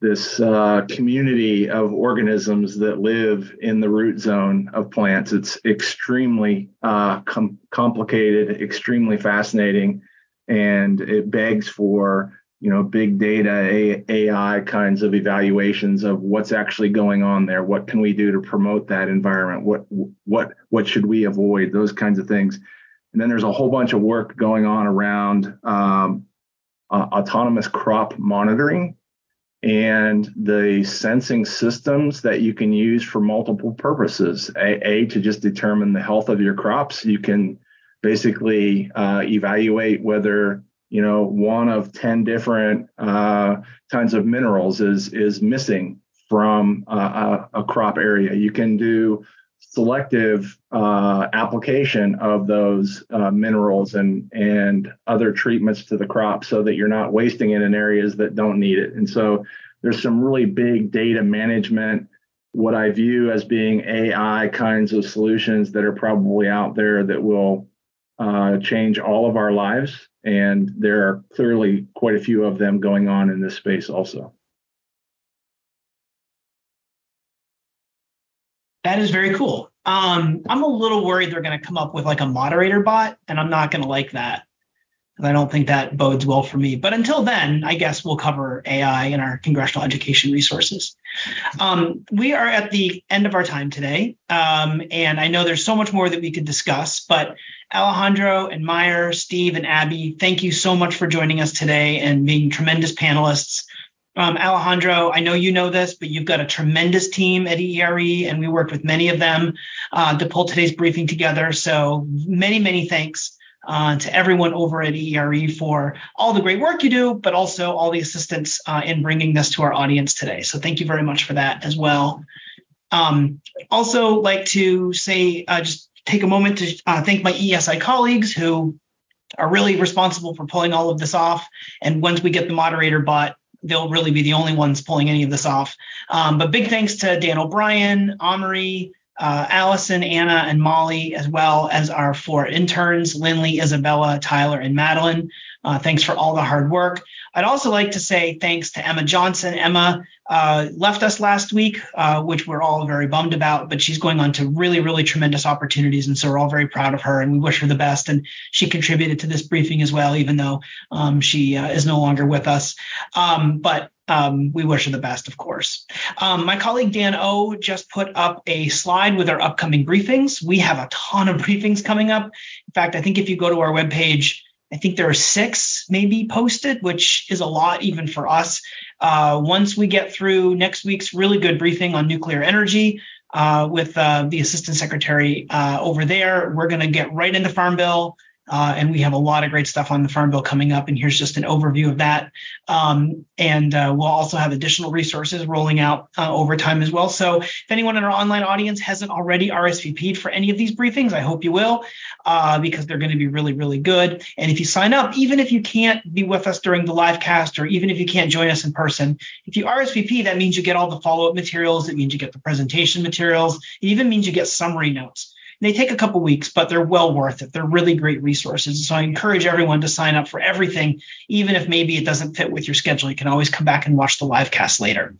this uh, community of organisms that live in the root zone of plants. It's extremely uh, com- complicated, extremely fascinating, and it begs for you know big data ai kinds of evaluations of what's actually going on there. What can we do to promote that environment? What what what should we avoid? Those kinds of things. And then there's a whole bunch of work going on around um, uh, autonomous crop monitoring and the sensing systems that you can use for multiple purposes. A, a to just determine the health of your crops. You can basically uh, evaluate whether you know, one of 10 different uh, kinds of minerals is, is missing from uh, a, crop area. You can do selective uh, application of those uh, minerals and, and other treatments to the crop so that you're not wasting it in areas that don't need it. And so there's some really big data management, what I view as being AI kinds of solutions that are probably out there that will uh, change all of our lives. And there are clearly quite a few of them going on in this space also. That is very cool. Um, I'm a little worried they're going to come up with like a moderator bot, and I'm not going to like that. I don't think that bodes well for me. But until then, I guess we'll cover AI in our congressional education resources. Um, we are at the end of our time today, um, and I know there's so much more that we could discuss. But Alejandro and Meyer, Steve and Abby, thank you so much for joining us today and being tremendous panelists. Um, Alejandro, I know you know this, but you've got a tremendous team at EERE, and we worked with many of them uh, to pull today's briefing together. So many, many thanks uh, to everyone over at EERE for all the great work you do, but also all the assistance uh, in bringing this to our audience today. So thank you very much for that as well. Um, also, like to say, uh, just take a moment to uh, thank my EESI colleagues who are really responsible for pulling all of this off. And once we get the moderator bot, they'll really be the only ones pulling any of this off. Um, but big thanks to Dan O'Brien, Amory, uh, Allison, Anna, and Molly, as well as our four interns, Lindley, Isabella, Tyler, and Madeline. Uh, thanks for all the hard work. I'd also like to say thanks to Emma Johnson. Emma uh, left us last week, uh, which we're all very bummed about, but she's going on to really, really tremendous opportunities. And so we're all very proud of her and we wish her the best. And she contributed to this briefing as well, even though um, she uh, is no longer with us. Um, but um, we wish her the best, of course. Um, my colleague Dan O just put up a slide with our upcoming briefings. We have a ton of briefings coming up. In fact, I think if you go to our webpage, I think there are six maybe posted, which is a lot even for us. Uh, once we get through next week's really good briefing on nuclear energy uh, with uh, the assistant secretary uh, over there, we're going to get right into Farm Bill. Uh, and we have a lot of great stuff on the Farm Bill coming up. And here's just an overview of that. Um, and uh, we'll also have additional resources rolling out uh, over time as well. So if anyone in our online audience hasn't already RSVP'd for any of these briefings, I hope you will, uh, because they're going to be really, really good. And if you sign up, even if you can't be with us during the live cast, or even if you can't join us in person, if you RSVP, that means you get all the follow up materials. It means you get the presentation materials. It even means you get summary notes. They take a couple weeks, but they're well worth it. They're really great resources. So I encourage everyone to sign up for everything, even if maybe it doesn't fit with your schedule. You can always come back and watch the live cast later.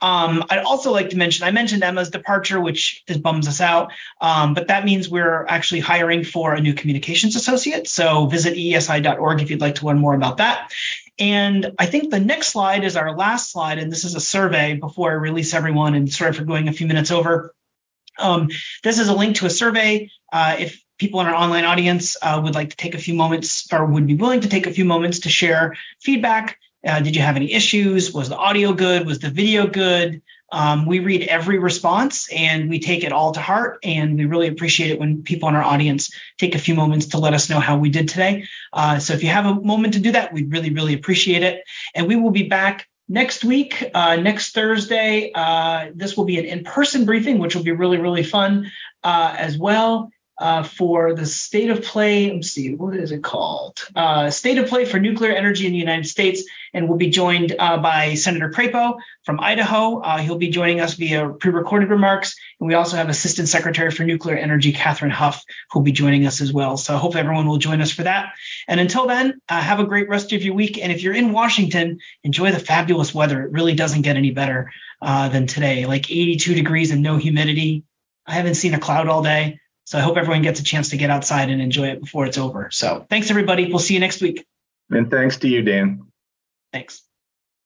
Um, I'd also like to mention I mentioned Emma's departure, which is, bums us out, um, but that means we're actually hiring for a new communications associate. So visit eesi.org if you'd like to learn more about that. And I think the next slide is our last slide, and this is a survey before I release everyone. And sorry for going a few minutes over. Um, this is a link to a survey. Uh, if people in our online audience uh, would like to take a few moments or would be willing to take a few moments to share feedback, uh, did you have any issues? Was the audio good? Was the video good? Um, we read every response and we take it all to heart. And we really appreciate it when people in our audience take a few moments to let us know how we did today. Uh, so if you have a moment to do that, we'd really, really appreciate it. And we will be back Next week, uh, next Thursday, uh, this will be an in-person briefing, which will be really, really fun uh, as well uh, for the state of play. Let's see, what is it called? Uh, state of play for nuclear energy in the United States. And we'll be joined uh, by Senator Crapo from Idaho. Uh, he'll be joining us via pre recorded remarks. And we also have Assistant Secretary for Nuclear Energy, Kathryn Huff, who'll be joining us as well. So I hope everyone will join us for that. And until then, uh, have a great rest of your week. And if you're in Washington, enjoy the fabulous weather. It really doesn't get any better than today, like 82 degrees and no humidity. I haven't seen a cloud all day. So I hope everyone gets a chance to get outside and enjoy it before it's over. So thanks, everybody. We'll see you next week. And thanks to you, Dan. Thanks.